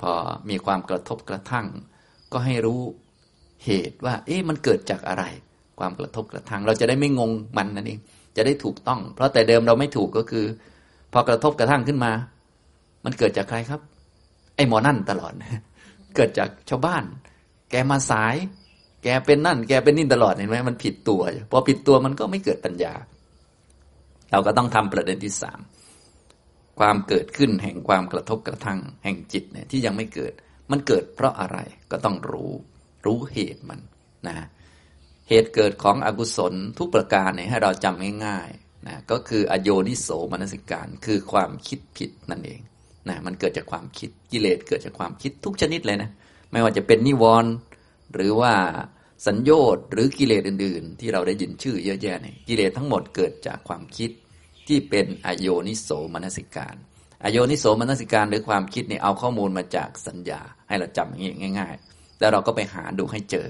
พอมีความกระทบกระทั่ง ก็ให้รู้เหตุว่า เอ๊ะมันเกิดจากอะไร ความกระทบกระทั่งเราจะได้ไม่งงมันนั่นเองจะได้ถูกต้อง เพราะแต่เดิมเราไม่ถูกก็คือ พอกระทบกระทั่งขึ้นมา มันเกิดจากใครครับ ไอ้หมอนั่นตลอด เกิดจากชาวบ้าน แกมาสาย แกเป็นนั่น แกเป็นนี่ตลอดเห็นไหมมันผิดตัวพอผิดตัวมันก็ไม่เกิดปัญญา เราก็ต้องทำประเด็นที่สามความเกิดขึ้นแห่งความกระทบกระทั่งแห่งจิตเนี่ยที่ยังไม่เกิด มันเกิดเพราะอะไรก็ต้องรู้ รู้เหตุมันนะ เหตุเกิดของอกุศลทุกประการเนี่ยให้เราจำง่ายๆนะก็คืออโยนิโสมนสิการ คือความคิดผิดนั่นเองนะมันเกิดจากความคิดกิเลสเกิดจากความคิดทุกชนิดเลยนะไม่ว่าจะเป็นนิวรณ์หรือว่าสัญญชน์หรือกิเลสอื่น ๆ ที่เราได้ยินชื่อเยอะแยะเนี่ยกิเลสทั้งหมดเกิดจากความคิดที่เป็นอโยนิโสมนสิการอโยนิโสมนสิการหรือความคิดเนี่ยเอาข้อมูลมาจากสัญญา ให้เราจำอย่างนี้ง่าย ๆ แล้วเราก็ไปหาดูให้เจอ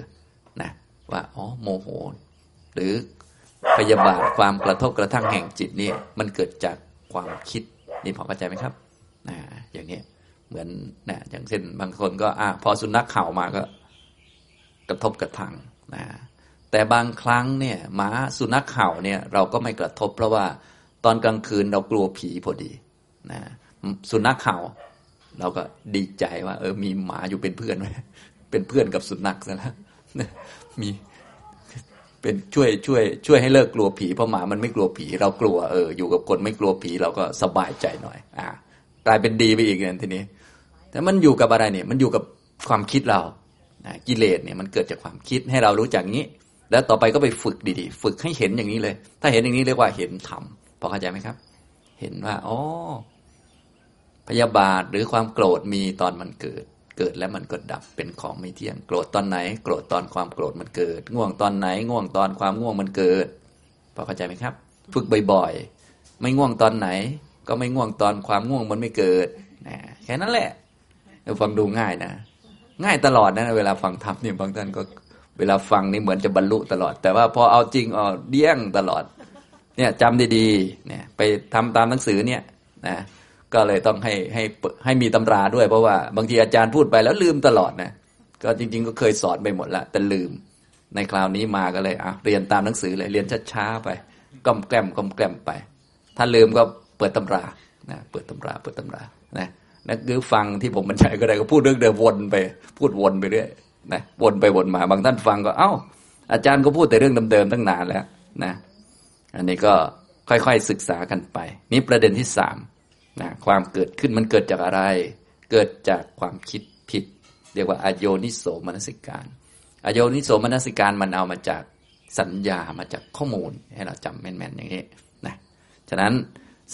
ว่าอ๋อโมโห หรือพยาบาทความกระทบกระทั่งแห่งจิตนี่มันเกิดจากความคิดนี่พอเข้าใจไหมครับนะอย่างนี้เหมือนนะอย่างเช่นบางคนก็อะพอสุนัขเข่ามาก็ กระทบกระทั่งนะแต่บางครั้งเนี่ยหมาสุนัขเห่าเนี่ย เราก็ไม่กระทบ เพราะว่าตอนกลางคืนเรากลัวผีพอดีนะสุนัขเห่าเราก็ดีใจว่า เออมีหมาอยู่เป็นเพื่อนไว้เป็นเพื่อนกับสุนัขซะแล้ว มี เป็นช่วยช่วย ช่วยให้เลิกกลัวผีเพราะหมามันไม่กลัวผี เรากลัวเอออยู่กับคนไม่กลัวผีเราก็สบายใจหน่อย อ่ากลายเป็นดีไปอีกเนี่ยทีนี้ แต่มันอยู่กับอะไรเนี่ย มันอยู่กับความคิดเรากิเลสเนี่ยมันเกิดจากความคิดให้เรารู้จักงี้ แล้วต่อไปก็ไปฝึกดีๆ ฝึกให้เห็นอย่างนี้เลย ถ้าเห็นอย่างนี้เรียกว่าเห็นธรรมพอเข้าใจไหมครับ เห็นว่าอ๋อพยาบาทหรือความโกรธมีตอนมันเกิด เกิดแล้วมันก็ดับเป็นของไม่เที่ยง โกรธตอนไหน โกรธตอนความโกรธมันเกิด ง่วงตอนไหน ง่วงตอนความง่วงมันเกิดพอเข้าใจไหมครับ ฝึกบ่อยๆ ไม่ง่วงตอนไหน ก็ไม่ง่วงตอนความง่วงมันไม่เกิดนะแค่นั้นแหละฟังดูง่ายนะ ง่ายตลอดนะ เวลาฟังธรรมเนี่ยบางท่านก็เวลาฟังนี่เหมือนจะบรรลุตลอด แต่ว่าพอเอาจริงอ๋อเดี้ยงตลอด เนี่ยจำดีๆเนี่ยไปทำตามหนังสือเนี่ยนะ ก็เลยต้องให้ให้ให้มีตำราด้วยเพราะว่าบางทีอาจารย์พูดไปแล้วลืมตลอดนะก็จริง ๆ ก็เคยสอนไปหมดละแต่ลืม ในคราวนี้มาก็เลยอะเรียนตามหนังสือเลยเรียนช้าๆไปก้มแกล้มก้มแกล้มไป ถ้าลืมก็เปิดตำรานะเปิดตำราเปิดตำรานะนะคือฟังที่ผมบรรยายก็ได้ก็พูดเรื่องเดิมวนไป พูดวนไปเรื่อยนะวนไปวนมาบางท่านฟังก็เอ้า อาจารย์ก็พูดแต่เรื่องเดิมๆตั้งนานแล้วนะ อันนี้ก็ค่อยๆศึกษากันไป นี่ประเด็นที่สาม นะความเกิดขึ้นมันเกิดจากอะไร เกิดจากความคิดผิด เรียกว่าอโยนิโสมนสิการอโยนิโสมนสิการมันเอามาจากสัญญามาจากข้อมูลให้เราจำแม่นๆอย่างนี้นะฉะนั้น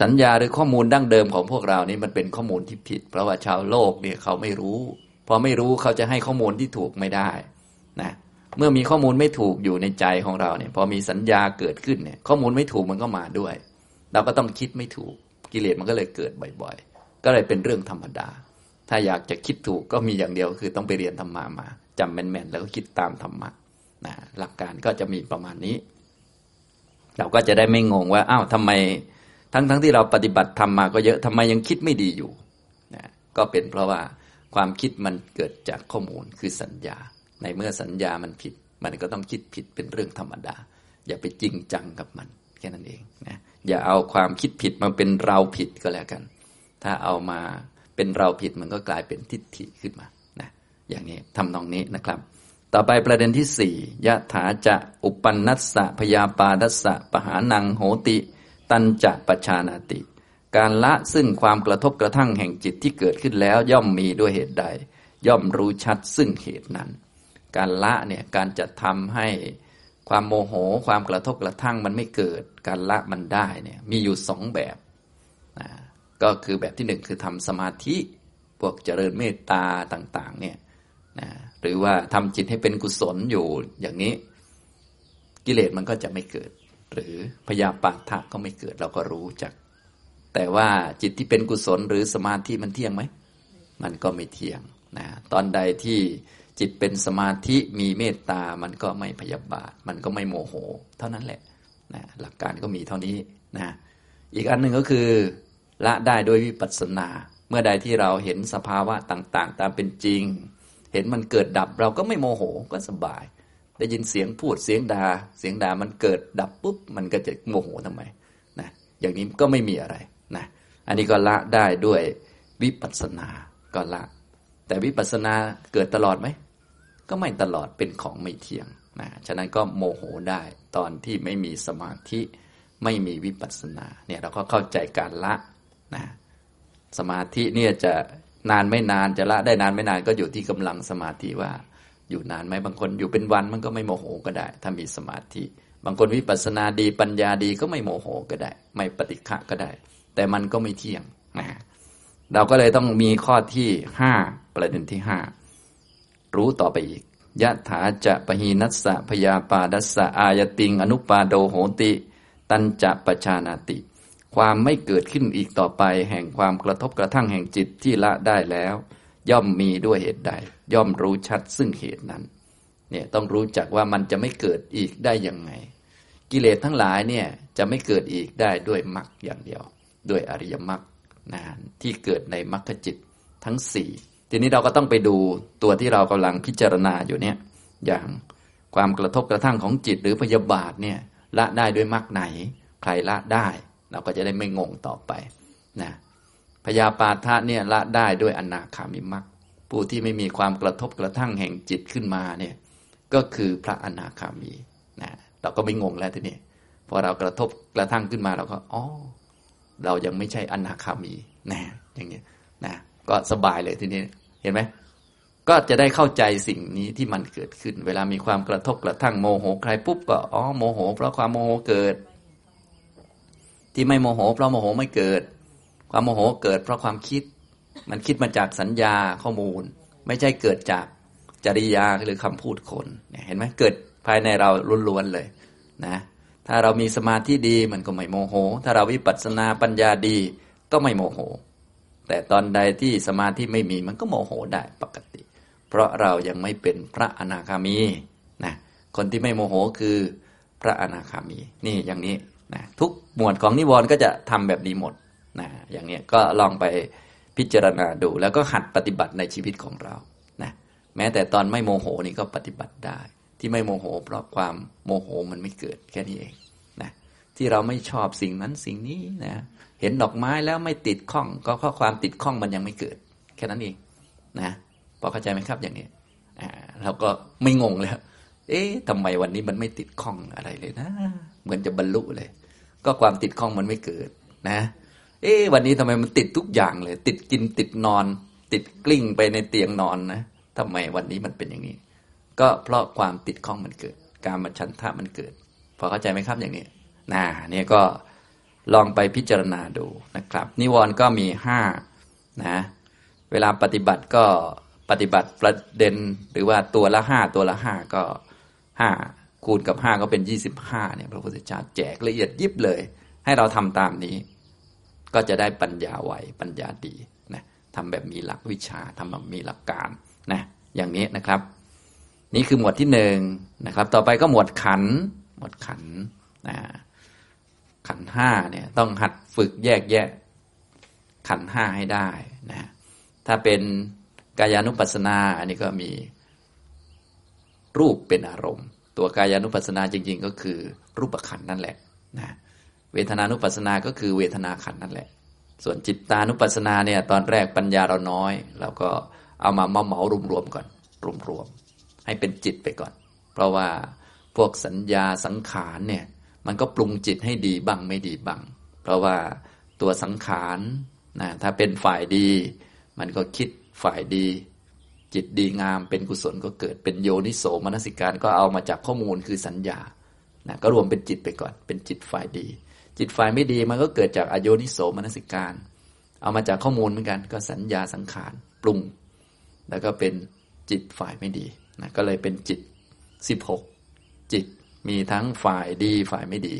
สัญญาหรือข้อมูลดั้งเดิมของพวกเรานี่มันเป็นข้อมูลที่ผิด เพราะว่าชาวโลกเนี่ยเขาไม่รู้ พอไม่รู้เขาจะให้ข้อมูลที่ถูกไม่ได้นะเมื่อมีข้อมูลไม่ถูกอยู่ในใจของเราเนี่ยพอมีสัญญาเกิดขึ้นเนี่ยข้อมูลไม่ถูกมันก็มาด้วย เราก็ต้องคิดไม่ถูก กิเลสมันก็เลยเกิดบ่อยๆ ก็เลยเป็นเรื่องธรรมดา ถ้าอยากจะคิดถูกก็มีอย่างเดียวคือต้องไปเรียนธรรมะมาจำแม่นๆแล้วก็คิดตามธรรมะนะหลักการก็จะมีประมาณนี้ เราก็จะได้ไม่งงว่าอ้าวทำไมทั้งๆทที่เราปฏิบัติทำมาก็เยอะทำไมยังคิดไม่ดีอยู่นะก็เป็นเพราะว่าความคิดมันเกิดจากข้อมูลคือสัญญา ในเมื่อสัญญามันผิด มันก็ต้องคิดผิดเป็นเรื่องธรรมดา อย่าไปจริงจังกับมันแค่นั้นเองนะ อย่าเอาความคิดผิดมาเป็นเราผิดก็แล้วกัน ถ้าเอามาเป็นเราผิดมันก็กลายเป็นทิฏฐิขึ้นมานะอย่างนี้ทำนองนี้นะครับ ต่อไปประเด็นที่สี่ยะถาจะอุปนัสสะพยาปาดัสสะปหานังโหติ ตันจะปชานาติ การละซึ่งความกระทบกระทั่งแห่งจิตที่เกิดขึ้นแล้วย่อมมีด้วยเหตุใด ย่อมรู้ชัดซึ่งเหตุนั้น การละเนี่ยการจะทำให้ ความโมโหความกระทบกระทั่งมันไม่เกิดการละมันได้เนี่ยมีอยู่สองแบบนะก็คือแบบที่หนึ่งคือทำสมาธิพวกเจริญเมตตาต่าง ๆ เนี่ยนะหรือว่าทำจิตให้เป็นกุศลอยู่อย่างนี้ กิเลสมันก็จะไม่เกิด หรือพยาปาทะก็ไม่เกิดเราก็รู้จัก แต่ว่าจิตที่เป็นกุศลหรือสมาธิมันเที่ยงไหมมันก็ไม่เที่ยงนะตอนใดที่ จิตเป็นสมาธิมีเมตตา มันก็ไม่พยาบาท มันก็ไม่โมโห เท่านั้นแหละนะหลักการก็มีเท่านี้นะอีกอันหนึ่งก็คือละได้โดยวิปัสสนา เมื่อใดที่เราเห็นสภาวะต่างๆ ตามเป็นจริง เห็นมันเกิดดับเราก็ไม่โมโหก็สบาย ได้ยินเสียงพูดเสียงดา่าเสียงด่ามันเกิดดับปุ๊บมันก็จะโมโหทำไมนะอย่างนี้ก็ไม่มีอะไรนะอันนี้ก็ละได้ด้วยวิปัสสนาก็ละ แต่วิปัสสนาเกิดตลอดไหม ก็ไม่ตลอดเป็นของไม่เที่ยงนะฉะนั้นก็โมโหได้ตอนที่ไม่มีสมาธิไม่มีวิปัสสนาเนี่ยเราก็เข้าใจการละนะสมาธิเนี่ยจะนานไม่นานจะละได้นานไม่นานก็อยู่ที่กำลังสมาธิว่า อยู่นานไหมบางคนอยู่เป็นวันมันก็ไม่โมโหก็ได้ ถ้ามีสมาธิ บางคนวิปัสสนาดีปัญญาดีก็ไม่โมโหก็ได้ ไม่ปฏิฆะก็ได้ แต่มันก็ไม่เที่ยงนะเราก็เลยต้องมีข้อที่ห้าประเด็นที่ห้า รู้ต่อไปอีกยะถาจะปหีนัสสะพยาปาดัสสะอายติง อนุปาโดโหติ ตันจะปชานาติ ความไม่เกิดขึ้นอีกต่อไป แห่งความกระทบกระทั่งแห่งจิตที่ละได้แล้ว ย่อมมีด้วยเหตุใด ย่อมรู้ชัดซึ่งเหตุนั้น เนี่ยต้องรู้จักว่ามันจะไม่เกิดอีกได้ยังไง กิเลสทั้งหลายเนี่ยจะไม่เกิดอีกได้ด้วยมรรคอย่างเดียว ด้วยอริยมรรคนะที่เกิดในมรรคจิตทั้งสี่ ทีนี้เราก็ต้องไปดูตัวที่เรากำลังพิจารณาอยู่เนี่ย อย่างความกระทบกระทั่งของจิตหรือพยาบาทเนี่ยละได้ด้วยมรรคไหน ใครละได้ เราก็จะได้ไม่งงต่อไปนะพยาปาทะเนี่ยละได้ด้วยอนาคามิมรรคผู้ที่ไม่มีความกระทบกระทั่งแห่งจิตขึ้นมาเนี่ยก็คือพระอนาคามีนะเราก็ไม่งงแล้วทีนี้พอเรากระทบกระทั่งขึ้นมาเราก็อ๋อเรายังไม่ใช่อนาคามีนะอย่างนี้นะ ก็สบายเลยทีนี้เห็นไหมก็จะได้เข้าใจสิ่งนี้ที่มันเกิดขึ้น เวลามีความกระทบกระทั่งโมโหใครปุ๊บก็อ๋อโมโห เพราะความโมโหเกิด ที่ไม่โมโห เพราะโมโหไม่เกิด ความโมโหเกิด เพราะความคิด มันคิดมาจากสัญญาข้อมูล ไม่ใช่เกิดจากจริยาหรือคำพูดคนเห็นไหมเกิดภายในเราล้วนๆเลยนะถ้าเรามีสมาธิดีมันก็ไม่โมโห ถ้าเราวิปัสสนาปัญญาดีก็ไม่โมโห แต่ตอนใดที่สมาธิไม่มีมันก็โมโหได้ปกติ เพราะเรายังไม่เป็นพระอนาคามีนะคนที่ไม่โมโหคือพระอนาคามีนี่อย่างนี้นะทุกหมวดของนิวรณ์ก็จะทำแบบนี้หมดนะอย่างนี้ก็ลองไปพิจารณาดูแล้วก็หัดปฏิบัติในชีวิตของเรานะแม้แต่ตอนไม่โมโหนี่ก็ปฏิบัติได้ ที่ไม่โมโห เพราะความโมโหมันไม่เกิดแค่นี้เอง ที่เราไม่ชอบสิ่งนั้นสิ่งนี้นะ เห็นดอกไม้แล้วไม่ติดข้อง ก็ข้อความติดข้องมันยังไม่เกิด แค่นั้นเองนะพอเข้าใจไหมครับอย่างนี้อ่าเราก็ไม่งงเลยเอ๊ะทำไมวันนี้มันไม่ติดข้องอะไรเลยนะ เหมือนจะบรรลุเลย ก็ความติดข้องมันไม่เกิดนะ เอ๊ะวันนี้ทำไมมันติดทุกอย่างเลย ติดกินติดนอน ติดกลิ้งไปในเตียงนอนนะทำไมวันนี้มันเป็นอย่างนี้ ก็เพราะความติดข้องมันเกิด การมาชันทะมันเกิด พอเข้าใจไหมครับอย่างนี้ นะนี่ก็ลองไปพิจารณาดูนะครับ นิวรณ์ก็มีห้านะเวลาปฏิบัติก็ปฏิบัติประเด็นหรือว่าตัวละห้าตัวละห้าก็ห้าคูณกับห้าก็เป็นยี่สิบห้าเนี่ยพระพุทธเจ้าแจกละเอียดยิบเลย ให้เราทำตามนี้ ก็จะได้ปัญญาไหวปัญญาดีนะทำแบบมีหลักวิชาทำแบบมีหลักการนะอย่างนี้นะครับ นี่คือหมวดที่หนึ่งนะครับ ต่อไปก็หมวดขันหมวดขันนะ ขันห้าเนี่ยต้องหัดฝึกแยกแยะ ขันห้าให้ได้นะถ้าเป็นกายานุปัสสนา อันนี้ก็มีรูปเป็นอารมณ์ ตัวกายานุปัสสนาจริง ๆ ก็คือรูปขันนั่นแหละนะเวทนานุปัสสนาก็คือเวทนาขันนั่นแหละ ส่วนจิตตานุปัสสนาเนี่ยตอนแรกปัญญาเราน้อยเราก็เอามาเมาเมารวมๆก่อน รวมๆให้เป็นจิตไปก่อน เพราะว่าพวกสัญญาสังขารเนี่ย มันก็ปรุงจิตให้ดีบ้างไม่ดีบ้าง เพราะว่าตัวสังขารนะถ้าเป็นฝ่ายดี มันก็คิดฝ่ายดี จิตดีงามเป็นกุศลก็เกิดเป็นโยนิโสมนสิการก็เอามาจากข้อมูลคือสัญญานะก็รวมเป็นจิตไปก่อน เป็นจิตฝ่ายดี จิตฝ่ายไม่ดีมันก็เกิดจากอโยนิโสมนสิการ เอามาจากข้อมูลเหมือนกันก็สัญญาสังขารปรุง แล้วก็เป็นจิตฝ่ายไม่ดีนะก็เลยเป็นจิตสิบหกจิต มีทั้งฝ่ายดีฝ่ายไม่ดี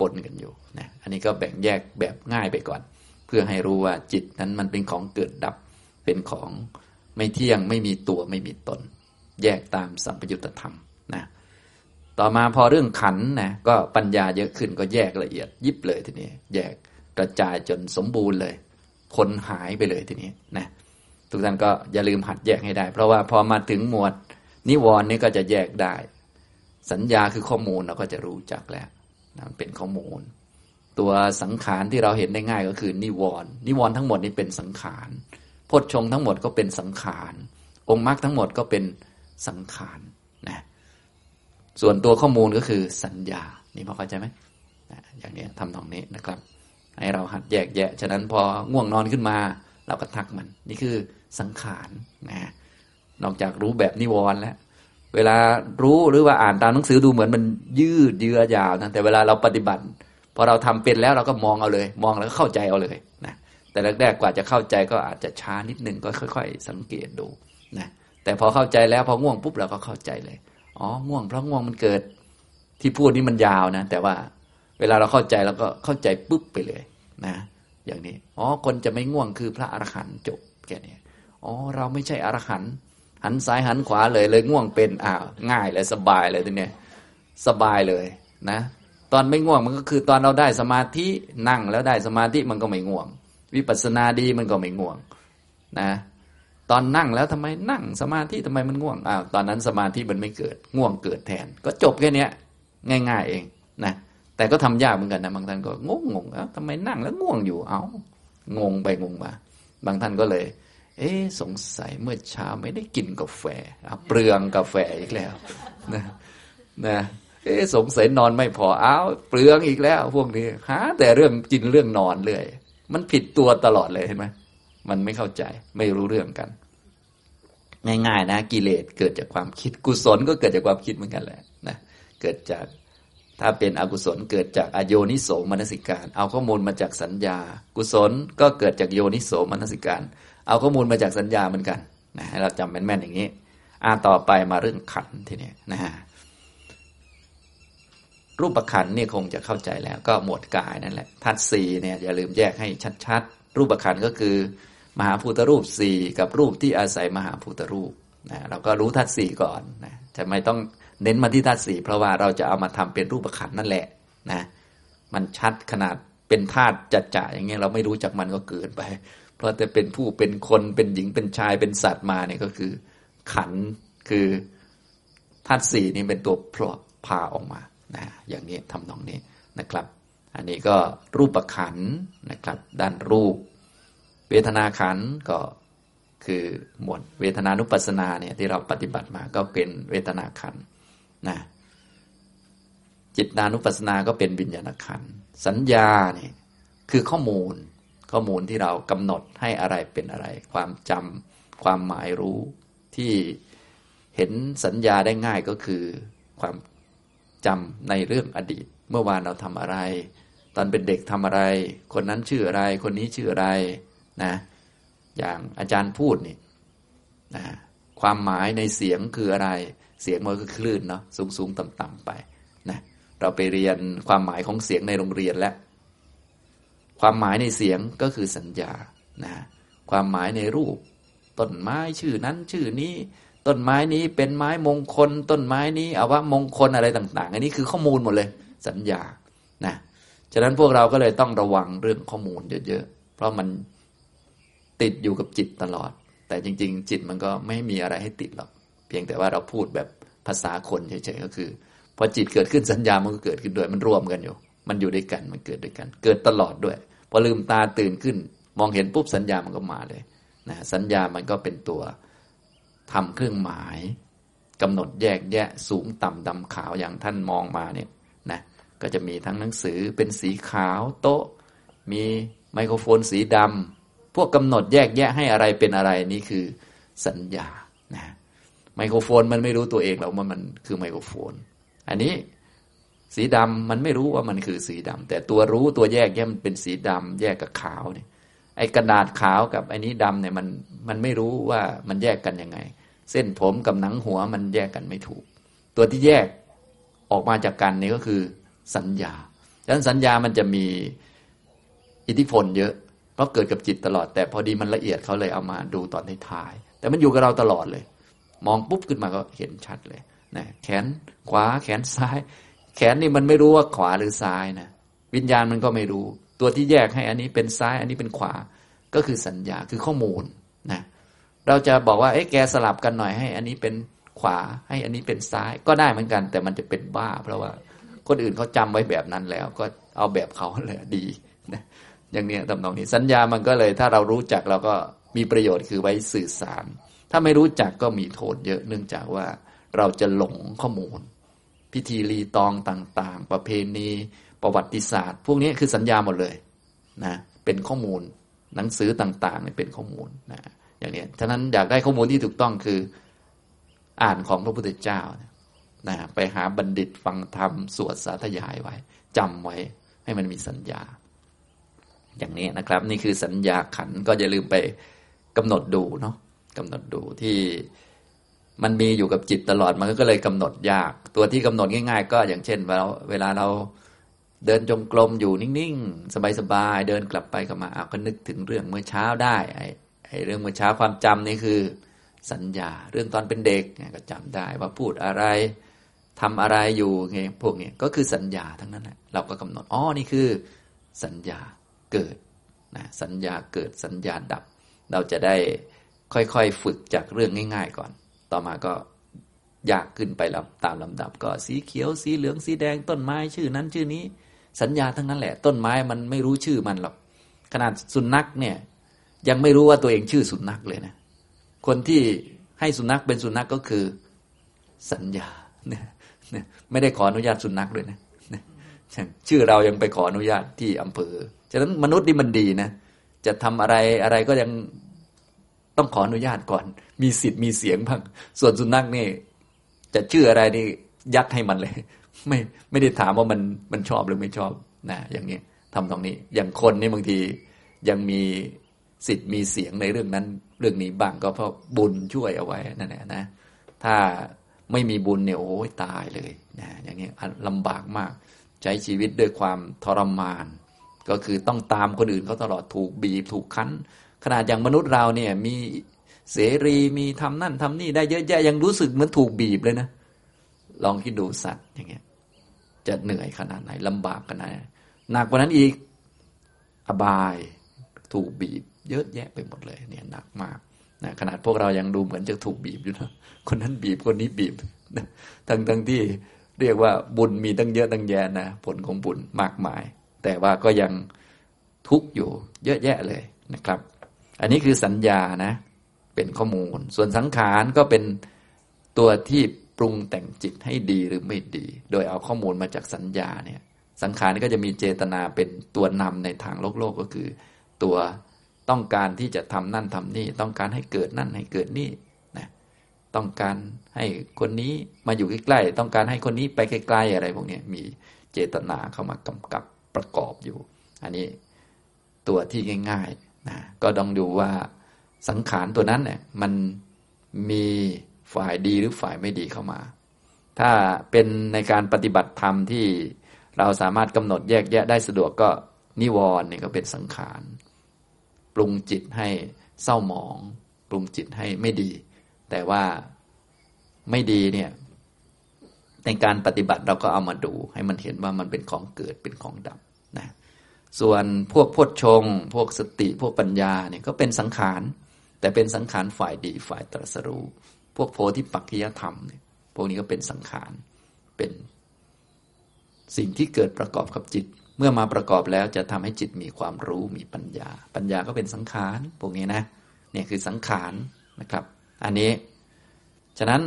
ปนกันอยู่นะอันนี้ก็แบ่งแยกแบบง่ายไปก่อน เพื่อให้รู้ว่าจิตนั้นมันเป็นของเกิดดับ เป็นของไม่เที่ยงไม่มีตัวไม่มีตน แยกตามสัมปยุตธรรมนะต่อมาพอเรื่องขันนะก็ปัญญาเยอะขึ้นก็แยกละเอียดยิบเลยทีนี้ แยกกระจายจนสมบูรณ์เลยคนหายไปเลยทีนี้นะทุกท่านก็อย่าลืมหัดแยกให้ได้ เพราะว่าพอมาถึงหมวดนิวรณ์นี่ก็จะแยกได้ สัญญาคือข้อมูลเราก็จะรู้จักแล้วนะเป็นข้อมูล ตัวสังขารที่เราเห็นได้ง่ายก็คือนิวรณ์นิวรณ์ทั้งหมดนี้เป็นสังขารพจชงทั้งหมดก็เป็นสังขาร องค์มรรคทั้งหมดก็เป็นสังขารนะส่วนตัวข้อมูลก็คือสัญญา นี่พอเข้าใจไหมอย่างนี้ทำตรงนี้นะครับ ให้เราหัดแยกแยะ ฉะนั้นพอง่วงนอนขึ้นมา เราก็ทักมัน นี่คือสังขารนะนอกจากรู้แบบนิวรณ์แล้ว เวลารู้หรือว่าอ่านตามหนังสือดูเหมือนมันยืดเยื้อยาวนะแต่เวลาเราปฏิบัติพอเราทำเป็นแล้วเราก็มองเอาเลย มองแล้วก็เข้าใจเอาเลยนะแต่แรกๆกว่าจะเข้าใจก็อาจจะช้านิดนึงก็ค่อย ๆ สังเกตดูนะแต่พอเข้าใจแล้วพอง่วงปุ๊บเราก็เข้าใจเลยอ๋อง่วงเพราะง่วงมันเกิด ที่พูดนี่มันยาวนะ แต่ว่าเวลาเราเข้าใจเราก็เข้าใจปุ๊บไปเลยนะ อย่างนี้อ๋อคนจะไม่ง่วงคือพระอรหันต์จบแค่นี้อ๋อเราไม่ใช่อรหันต์ หันซ้ายหันขวาเลยเลยง่วงเป็นอ้าวง่ายเลยสบายเลยทีเนี้ยสบายเลยนะ ตอนไม่ง่วงมันก็คือตอนเราได้สมาธินั่งแล้วได้สมาธิมันก็ไม่ง่วง วิปัสสนาดีมันก็ไม่ง่วงนะ ตอนนั่งแล้วทำไมนั่งสมาธิทำไมมันง่วงอ้าวตอนนั้นสมาธิมันไม่เกิด ง่วงเกิดแทน ก็จบแค่นี้ง่าย ๆ เองนะแต่ก็ทำยากเหมือนกันนะบางท่านก็งงงงเอ้าทำไมนั่งแล้วง่วงอยู่เอา้างงไปงงมาบางท่านก็เลย เอ๊สงสัยเมื่อเช้าไม่ได้กินกาแฟเปลืองกาแฟอีกแล้วนะนะเอ๊สงสัยนอนไม่พออ้าวเปลืองอีกแล้ว พวกนี้หาแต่เรื่องกินเรื่องนอนเลยมันผิดตัวตลอดเลยเห็นไหมมันไม่เข้าใจไม่รู้เรื่องกัน ง่ายๆนะกิเลสเกิดจากความคิดกุศลก็เกิดจากความคิดเหมือนกันแหละนะเกิดจากถ้าเป็นอกุศลเกิดจากอโยนิโสมนสิการ เอาข้อมูลมาจากสัญญา กุศลก็เกิดจากโยนิโสมนสิการ เอาข้อมูลมาจากสัญญาเหมือนกันนะให้เราจำแม่นๆอย่างนี้อ่าต่อไปมาเรื่องขันทีนี้นะฮะรูปขันนี่คงจะเข้าใจแล้ว ก็หมวดกายนั่นแหละทัศสีเนี่ยอย่าลืมแยกให้ชัดๆ รูปขันก็คือ มหาภูตรูปสี่กับรูปที่อาศัยมหาภูตรูปนะเราก็รู้ทัศสีก่อนนะจะไม่ต้องเน้นมาที่ธาตุสี่เพราะว่าเราจะเอามาทำเป็นรูปขันนั่นแหละนะมันชัดขนาดเป็นธาตุจัดจ่าอย่างเงี้ยเราไม่รู้จักมันก็เกินไป เพราะแต่เป็นผู้เป็นคนเป็นหญิงเป็นชายเป็นสัตว์มาเนี่ยก็คือ ขันคือธาตุสี่นี่เป็นตัวพลอพาออกมานะอย่างนี้ทำนองนี้นะครับ อันนี้ก็รูปขันนะครับ ด้านรูป เวทนาขันก็คือหมวดเวทนานุปัสสนาเนี่ยที่เราปฏิบัติมาก็เป็นเวทนาขันนะจิตนานุปัสสนาก็เป็นวิญญาณขันสัญญาเนี่ยคือข้อมูล ข้อมูลที่เรากำหนดให้อะไรเป็นอะไร ความจำความหมายรู้ที่เห็นสัญญาได้ง่ายก็คือความจำในเรื่องอดีต เมื่อวานเราทำอะไร ตอนเป็นเด็กทำอะไร คนนั้นชื่ออะไร คนนี้ชื่ออะไรนะอย่างอาจารย์พูดนี่นะความหมายในเสียงคืออะไร เสียงมันก็คลื่นเนาะสูงสูงต่ำต่ำไปนะเราไปเรียนความหมายของเสียงในโรงเรียนแล้ว ความหมายในเสียงก็คือสัญญานะความหมายในรูป ต้นไม้ชื่อนั้นชื่อนี้ ต้นไม้นี้เป็นไม้มงคล ต้นไม้นี้เอาว่ามงคลอะไรต่าง ๆ อันนี้คือข้อมูลหมดเลย สัญญานะฉะนั้นพวกเราก็เลยต้องระวังเรื่องข้อมูลเยอะๆ เพราะมันติดอยู่กับจิตตลอด แต่จริง ๆ จิตมันก็ไม่มีอะไรให้ติดหรอก เพียงแต่ว่าเราพูดแบบภาษาคนเฉยๆก็คือพอจิตเกิดขึ้นสัญญามันก็เกิดขึ้นด้วย มันรวมกันอยู่ มันอยู่ด้วยกัน มันเกิดด้วยกัน เกิดตลอดด้วย พอลืมตาตื่นขึ้น มองเห็นปุ๊บสัญญามันก็มาเลยนะสัญญามันก็เป็นตัวทำเครื่องหมายกำหนดแยกแยะสูงต่ำดำขาวอย่างท่านมองมาเนี่ยนะก็จะมีทั้งหนังสือเป็นสีขาวโต๊ะ มีไมโครโฟนสีดำพวกกำหนดแยกแยะให้อะไรเป็นอะไรนี่คือสัญญานะไมโครโฟนมันไม่รู้ตัวเองหรอกว่ามันคือไมโครโฟน อันนี้ สีดำมันไม่รู้ว่ามันคือสีดำแต่ตัวรู้ตัวแยกแยะมันเป็นสีดำแยกกับขาวเนี่ย ไอ้กระดาษขาวกับไอ้นี้ดำเนี่ยมันมันไม่รู้ว่ามันแยกกันยังไง เส้นผมกับหนังหัวมันแยกกันไม่ถูก ตัวที่แยกออกมาจากกันนี่ก็คือสัญญาดังนั้นสัญญามันจะมีอิทธิพลเยอะ เพราะเกิดกับจิตตลอด แต่พอดีมันละเอียดเขาเลยเอามาดูตอนท้ายแต่มันอยู่กับเราตลอดเลย มองปุ๊บขึ้นมาก็เห็นชัดเลยนะแขนขวาแขนซ้าย แขนนี่มันไม่รู้ว่าขวาหรือซ้ายนะวิญญาณมันก็ไม่รู้ ตัวที่แยกให้อันนี้เป็นซ้าย อันนี้เป็นขวา ก็คือสัญญาคือข้อมูลนะเราจะบอกว่าเอ้แกสลับกันหน่อยให้ อันนี้เป็นขวาให้อันนี้เป็นซ้ายก็ได้เหมือนกัน แต่มันจะเป็นบ้า เพราะว่าคนอื่นเขาจำไว้แบบนั้นแล้ว ก็เอาแบบเขาเลยดีนะอย่างนี้ตำนองนี้สัญญามันก็เลย ถ้าเรารู้จักเราก็มีประโยชน์คือไว้สื่อสาร ถ้าไม่รู้จักก็มีโทษเยอะเนื่องจากว่าเราจะหลงข้อมูล พิธีรีตองต่าง ๆ ประเพณี ประวัติศาสตร์ พวกนี้คือสัญญาหมดเลยนะเป็นข้อมูลหนังสือต่างๆเป็นข้อมูลนะอย่างนี้ฉะนั้นอยากได้ข้อมูลที่ถูกต้องคืออ่านของพระพุทธเจ้านะไปหาบัณฑิตฟังธรรมสวดสาธยายไว้จำไว้ให้มันมีสัญญา อย่างนี้นะครับ นี่คือสัญญาขันก็อย่าลืมไปกำหนดดูเนาะกำหนดดูที่ มันมีอยู่กับจิตตลอดมันก็เลยกำหนดยาก ตัวที่กำหนดง่าย ๆ ก็อย่างเช่นเวลาเวลาเราเดินจงกรมอยู่นิ่งๆ สบายๆ เดินกลับไปกลับมาเอาก็นึกถึงเรื่องเมื่อเช้าได้ไอ้ไอ้เรื่องเมื่อเช้าความจำนี่คือ สัญญาเรื่องตอนเป็นเด็กก็จำได้ว่าพูดอะไรทำอะไรอยู่ไงพวกนี้ก็คือสัญญาทั้งนั้นแหละเราก็กำหนดอ๋อนี่คือ สัญญาเกิดนะสัญญาเกิดสัญญาดับ เราจะได้ค่อยๆ ฝึกจากเรื่องง่าย ๆ ก่อน ต่อมาก็ยากขึ้นไปลำตามลำดับ ก็สีเขียว สีเหลืองสีแดงต้นไม้ชื่อนั้นชื่อนี้ สัญญาทั้งนั้นแหละ ต้นไม้มันไม่รู้ชื่อมันหรอกขนาดสุนัขเนี่ย ยังไม่รู้ว่าตัวเองชื่อสุนัขเลยนะ คนที่ให้สุนัขเป็นสุนัขก็คือสัญญาเนี่ยไม่ได้ขออนุญาตสุนัขด้วยนะชื่อเรายังไปขออนุญาตที่อำเภอ ฉะนั้นมนุษย์นี่มันดีนะ จะทำอะไรอะไรก็ยัง ต้องขออนุญาตก่อน มีสิทธิ์มีเสียงบ้างส่วนสุนัขนี่ จะชื่ออะไรนี่ยัดให้มันเลย ไม่ไม่ได้ถามว่ามันมันชอบหรือไม่ชอบนะอย่างนี้ทำตรงนี้ อย่างคนนี่บางทียังมีสิทธิ์มีเสียงในเรื่องนั้น เรื่องนี้บ้างก็เพราะบุญช่วยเอาไว้นั่นแหละนะ ถ้าไม่มีบุญเนี่ยโอ้ยตายเลยนะอย่างนี้ลำบากมาก ใช้ชีวิตด้วยความทรมาน ก็คือต้องตามคนอื่นเขาตลอดถูกบีบถูกคั้น ขนาดอย่างมนุษย์เราเนี่ยมีเสรีมีทำนั่นทำนี่ได้เยอะแยะยังรู้สึกเหมือนถูกบีบเลยนะ ลองคิดดูสัตว์อย่างเงี้ย จะเหนื่อยขนาดไหนลำบากขนาดไหนหนักกว่านั้นอีกอบายถูกบีบ เยอะแยะไปหมดเลย เนี่ยหนักมากนะขนาดพวกเรายังดูเหมือนจะถูกบีบอยู่นะคนนั้นบีบคนนี้บีบทั้งทั้งที่เรียกว่าบุญมีตั้งเยอะตั้งแยะนะผลของบุญมากมาย แต่ว่าก็ยังทุกข์อยู่เยอะแยะเลยนะครับ อันนี้คือสัญญานะ เป็นข้อมูล ส่วนสังขารก็เป็นตัวที่ปรุงแต่งจิตให้ดีหรือไม่ดี โดยเอาข้อมูลมาจากสัญญาเนี่ยสังขารก็จะมีเจตนาเป็นตัวนำในทางโลกโลกก็คือ ตัวต้องการที่จะทำนั่นทำนี่ ต้องการให้เกิดนั่นให้เกิดนี่นะต้องการให้คนนี้มาอยู่ใกล้ๆต้องการให้คนนี้ไปไกลๆอะไรพวกนี้มีเจตนาเข้ามากำกับประกอบอยู่ อันนี้ตัวที่ง่าย ๆ นะก็ต้องดูว่าสังขารตัวนั้นเนี่ยมันมีฝ่ายดีหรือฝ่ายไม่ดีเข้ามา ถ้าเป็นในการปฏิบัติธรรมที่เราสามารถกำหนดแยกแยะได้สะดวกก็นิวรณ์นี่ก็เป็นสังขารปรุงจิตให้เศร้าหมอง ปรุงจิตให้ไม่ดี แต่ว่าไม่ดีเนี่ยในการปฏิบัติเราก็เอามาดู ให้มันเห็นว่ามันเป็นของเกิดเป็นของดับ ส่วนพวกพวดชง พวกสติพวกปัญญาเนี่ยก็เป็นสังขาร แต่เป็นสังขารฝ่ายดีฝ่ายตรัสรู้ พวกโพธิปักขิยธรรมเนี่ยพวกนี้ก็เป็นสังขารเป็นสิ่งที่เกิดประกอบกับจิต เมื่อมาประกอบแล้วจะทำให้จิตมีความรู้มีปัญญา ปัญญาก็เป็นสังขารพวกนี้นะเนี่ยคือสังขารนะครับ อันนี้ฉะนั้น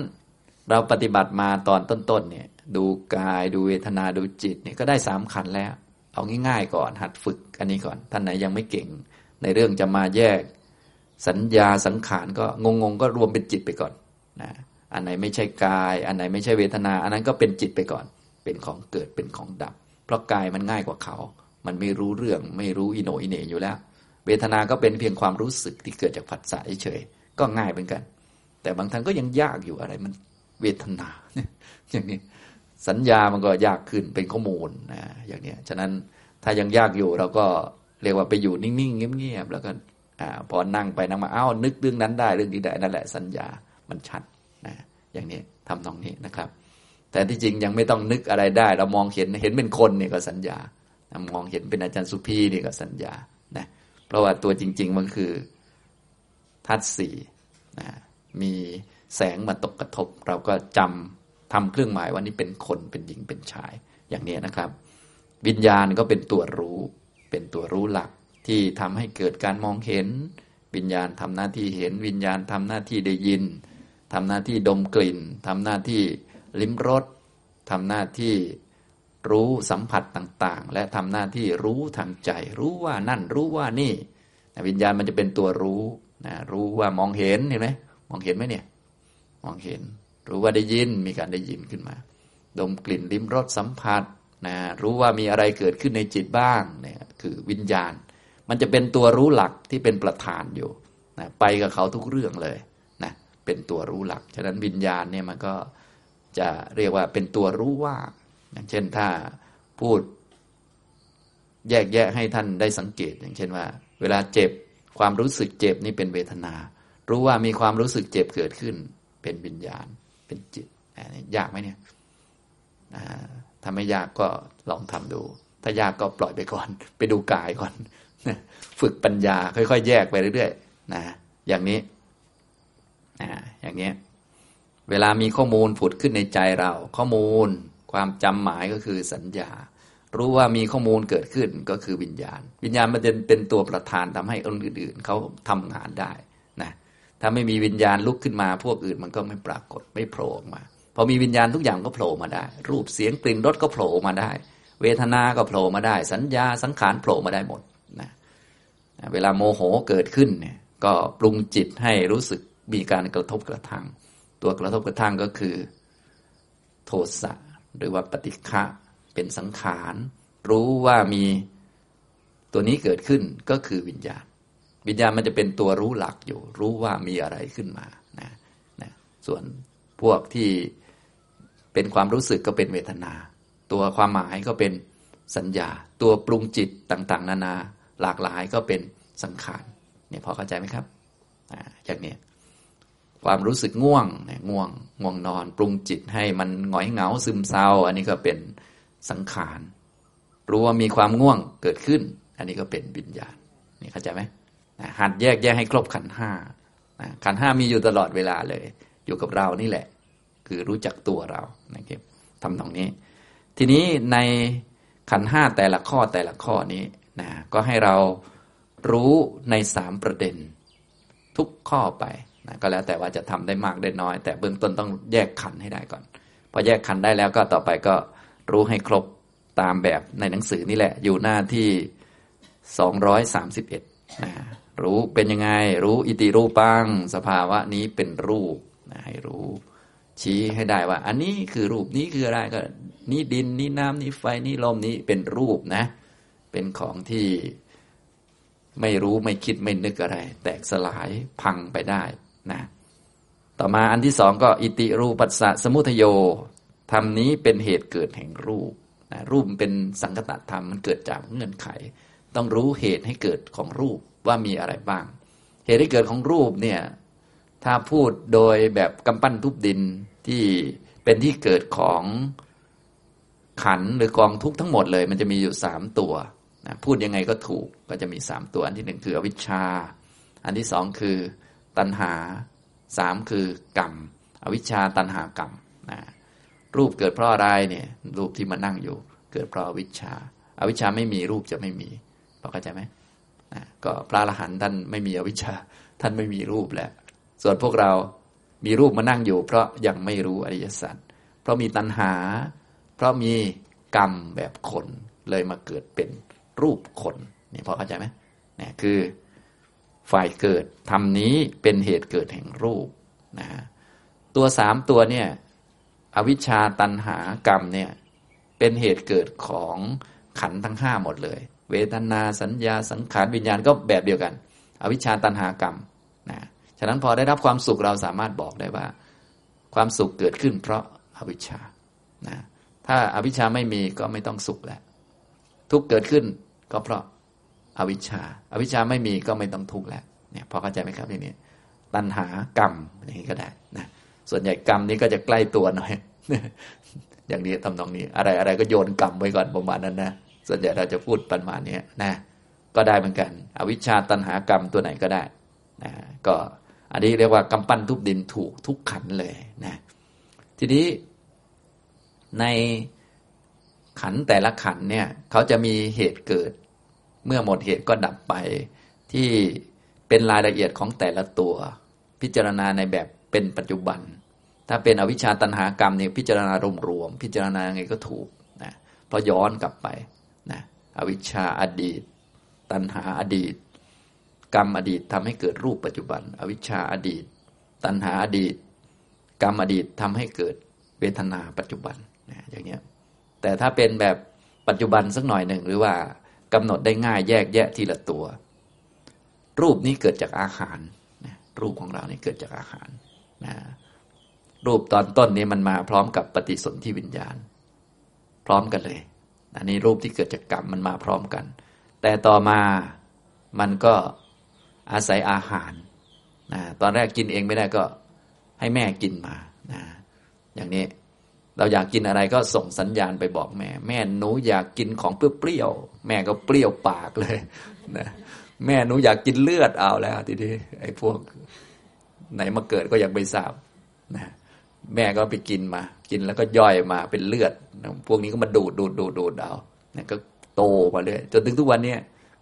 เราปฏิบัติมาตอนต้นๆเนี่ยดูกายดูเวทนาดูจิตเนี่ยก็ได้สามขันแล้ว เอาง่ายๆก่อน หัดฝึกอันนี้ก่อน ท่านไหนยังไม่เก่ง ในเรื่องจะมาแยก สัญญาสังขารก็งงๆก็รวมเป็นจิตไปก่อนนะอันไหนไม่ใช่กาย อันไหนไม่ใช่เวทนา อันนั้นก็เป็นจิตไปก่อน เป็นของเกิดเป็นของดับ เพราะกายมันง่ายกว่าเขา มันไม่รู้เรื่องไม่รู้อิโนอิเนอยู่แล้ว เวทนาก็เป็นเพียงความรู้สึกที่เกิดจากผัสสะเฉยก็ง่ายเหมือนกัน แต่บางท่านก็ยังยากอยู่อะไรมันเวทนาอย่างนี้ สัญญามันก็ยากขึ้นเป็นข้อมูลนะอย่างนี้ฉะนั้นถ้ายังยากอยู่เราก็เรียกว่าไปอยู่นิ่งๆเงียบๆแล้วก็อพอนั่งไปนั่งมาอ้าวนึกเรื่องนั้นได้เรื่องนี้ได้นั่นแหละสัญญามันชัดนะอย่างนี้ทำตรงนี้นะครับ แต่ที่จริงยังไม่ต้องนึกอะไรได้ เรามองเห็นเห็นเป็นคนนี่ก็สัญญามองเห็นเป็นอาจารย์สุพีนี่ก็สัญญานะเพราะว่าตัวจริง ๆ มันคือธาตุสี่นะมีแสงมาตกกระทบ เราก็จำ ทำเครื่องหมายว่านี่เป็นคนเป็นหญิงเป็นชายอย่างนี้นะครับ วิญญาณก็เป็นตัวรู้ เป็นตัวรู้หลักที่ทำให้เกิดการมองเห็น วิญญาณทำหน้าที่เห็น วิญญาณทำหน้าที่ได้ยินทำหน้าที่ดมกลิ่นทำหน้าที่ลิ้มรสทำหน้าที่รู้สัมผัสต่างๆ และทำหน้าที่รู้ทางใจ รู้ว่านั่นรู้ว่านี่วิญญาณมันจะเป็นตัวรู้นะรู้ว่ามองเห็นเห็นไหมมองเห็นไหมเนี่ย มองเห็น รู้ว่าได้ยินมีการได้ยินขึ้นมา ดมกลิ่นลิ้มรสสัมผัสนะรู้ว่ามีอะไรเกิดขึ้นในจิตบ้างเนี่ยคือวิญญาณ มันจะเป็นตัวรู้หลักที่เป็นประธานอยู่นะไปกับเขาทุกเรื่องเลยนะเป็นตัวรู้หลัก ฉะนั้นวิญญาณเนี่ยมันก็จะเรียกว่าเป็นตัวรู้ว่า อย่างเช่นถ้าพูดแยกแยะให้ท่านได้สังเกต อย่างเช่นว่า เวลาเจ็บความรู้สึกเจ็บนี่เป็นเวทนา รู้ว่ามีความรู้สึกเจ็บเกิดขึ้นเป็นวิญญาณ เป็นจิตยากไหมเนี่ยถ้าไม่ยากก็ลองทำดู ถ้ายากก็ปล่อยไปก่อน ไปดูกายก่อนฝึกปัญญาค่อยๆ แยกไปเรื่อยๆนะอย่างนี้อย่างนี้ เวลามีข้อมูลผุดขึ้นในใจเรา ข้อมูล ความจำหมายก็คือสัญญา รู้ว่ามีข้อมูลเกิดขึ้นก็คือวิญญาณ วิญญาณมันเป็นเป็นตัวประธานทำให้องค์อื่นๆเขาทำงานได้ ถ้าไม่มีวิญญาณลุกขึ้นมา พวกอื่นมันก็ไม่ปรากฏไม่โผล่ออกมา พอมีวิญญาณทุกอย่างก็โผล่มาได้ รูปเสียงกลิ่นรสก็โผล่มาได้ เวทนาก็โผล่มาได้ สัญญาสังขารโผล่มาได้หมดนะเวลาโมโหเกิดขึ้นเนี่ยก็ปรุงจิตให้รู้สึกมีการกระทบกระทั่ง ตัวกระทบกระทั่งก็คือ โทสะหรือว่าปฏิฆะเป็นสังขาร รู้ว่ามีตัวนี้เกิดขึ้นก็คือวิญญาณ วิญญาณมันจะเป็นตัวรู้หลักอยู่ รู้ว่ามีอะไรขึ้นมานะนะส่วนพวกที่เป็นความรู้สึกก็เป็นเวทนา ตัวความหมายก็เป็นสัญญา ตัวปรุงจิตต่างๆ นานา หลากหลายก็เป็นสังขารเนี่ยพอเข้าใจไหมครับอ่าอย่างนี้ความรู้สึกง่วงง่วงง่วงนอน ปรุงจิตให้มันหงอยเหงาซึมเศร้า อันนี้ก็เป็นสังขารรู้ว่ามีความง่วงเกิดขึ้น อันนี้ก็เป็นวิญญาณนี่เข้าใจไหม หัดแยกแยกให้ครบขันห้าขันห้ามีอยู่ตลอดเวลาเลย อยู่กับเรานี่แหละ คือรู้จักตัวเรานะครับทำตรงนี้ ทีนี้ในขันห้าแต่ละข้อแต่ละข้อนี้นะก็ให้เรารู้ในสามประเด็น ทุกข้อไปนะก็แล้วแต่ว่าจะทำได้มากได้น้อย แต่เบื้องต้นต้องแยกขันให้ได้ก่อน พอแยกขันได้แล้วก็ต่อไปก็รู้ให้ครบตามแบบในหนังสือนี่แหละ อยู่หน้าที่สองร้อยสามสิบเอ็ดนะ รู้เป็นยังไง รู้อิติรูปัง สภาวะนี้เป็นรูปให้รู้ ชี้ให้ได้ว่า อันนี้คือรูปนี้คืออะไรก็ นี่ดินนี่น้ำนี่ไฟนี่ลมนี้เป็นรูปนะ เป็นของที่ไม่รู้ไม่คิดไม่นึกอะไร แตกสลายพังไปได้นะต่อมาอันที่สองก็อิติรูปัสสะสมุทโยธรรมนี้เป็นเหตุเกิดแห่งรูปนะรูปเป็นสังคตธรรมมันเกิดจากเงื่อนไข ต้องรู้เหตุให้เกิดของรูป ว่ามีอะไรบ้าง เหตุให้เกิดของรูปเนี่ยถ้าพูดโดยแบบกำปั้นทุบดินที่เป็นที่เกิดของขันหรือกองทุกทั้งหมดเลย มันจะมีอยู่สามตัวนะพูดยังไงก็ถูกก็จะมีสามตัว อันที่หนึ่งคืออวิชชา อันที่สองคือตัณหาสามคือกรรม อวิชชาตัณหากรรมนะรูปเกิดเพราะอะไรเนี่ยรูปที่มานั่งอยู่ เกิดเพราะอวิชชาอาวิชชาไม่มีรูปจะไม่มีพอเข้าใจไหม ก็พระอรหันต์ท่านไม่มีอวิชชา ท่านไม่มีรูปแล้ว ส่วนพวกเรามีรูปมานั่งอยู่ เพราะยังไม่รู้อริยสัจเพราะมีตัณหา เพราะมีกรรมแบบคนเลยมาเกิดเป็นรูปคนนี่พอเข้าใจไหมเนี่ยคือฝ่ายเกิดทำนี้เป็นเหตุเกิดแห่งรูปนะตัวสามตัวเนี่ยอวิชชาตันหากรรมเนี่ยเป็นเหตุเกิดของขันทั้งห้าหมดเลย เวทนาสัญญาสังขารวิญญาณก็แบบเดียวกัน อวิชชาตันหากรรมนะฉะนั้นพอได้รับความสุขเราสามารถบอกได้ว่า ความสุขเกิดขึ้น เพราะอาวิชชานะถ้าอาวิชชาไม่มีก็ไม่ต้องสุขแล้ว ทุกเกิดขึ้นก็เพราะอาวิชชาอาวิชชาไม่มีก็ไม่ต้องทุกข์แล้วเนี่ยพอเข้าใจไหมครับทีนี้ตัณหากรรมอย่างนี้ก็ได้นะส่วนใหญ่กรรมนี้ก็จะใกล้ตัวหน่อยอย่างนี้ทำตรงนี้ อะไรอะไรก็โยนกรรมไว้ก่อนประมาณนั้นนะ ส่วนใหญ่เราจะพูดประมาณนี้นะ ก็ได้เหมือนกัน อวิชชาตัณหากรรมตัวไหนก็ได้นะก็อันนี้เรียกว่ากำปั้นทุบดินถูกทุกขันเลยนะทีนี้ในขันแต่ละขันเนี่ยเขาจะมีเหตุเกิด เมื่อหมดเหตุก็ดับไปที่เป็นรายละเอียดของแต่ละตัว พิจารณาในแบบเป็นปัจจุบัน ถ้าเป็นอวิชชาตันหากรรมเนี่ยพิจารณารวมรวมพิจารณาไงก็ถูกนะเพราะย้อนกลับไป อวิชชาอดีต ตันหาอดีต กรรมอดีตทำให้เกิดรูปปัจจุบัน อวิชชาอดีต ตัณหาอดีต กรรมอดีตทำให้เกิดเวทนาปัจจุบันนะอย่างเนี้ยแต่ถ้าเป็นแบบปัจจุบันสักหน่อยหนึ่งหรือว่ากำหนดได้ง่ายแยกแยะทีละตัว รูปนี้เกิดจากอาหารนะรูปของเรานี่เกิดจากอาหารนะรูปตอนต้นนี้มันมาพร้อมกับปฏิสนธิวิญญาณ พร้อมกันเลย อันนี้รูปที่เกิดจากกรรมมันมาพร้อมกัน แต่ต่อมามันก็อาศัยอาหารนะตอนแรกกินเองไม่ได้ก็ให้แม่กินมานะอย่างนี้เราอยากกินอะไรก็ส่งสัญญาณไปบอกแม่ แม่หนูอยากกินของเปรี้ยวๆแม่ก็เปรี้ยวปากเลยนะแม่หนูอยากกินเลือดเอาแล้วทีนี้ไอ้พวกไหนมาเกิดก็อยากไปทราบนะ แม่ก็ไปกินมา กินแล้วก็ย่อยมาเป็นเลือด พวกนี้ก็มาดูดดูดดูดดูดเอานะก็โตมาเลยจนถึงทุกวันนี้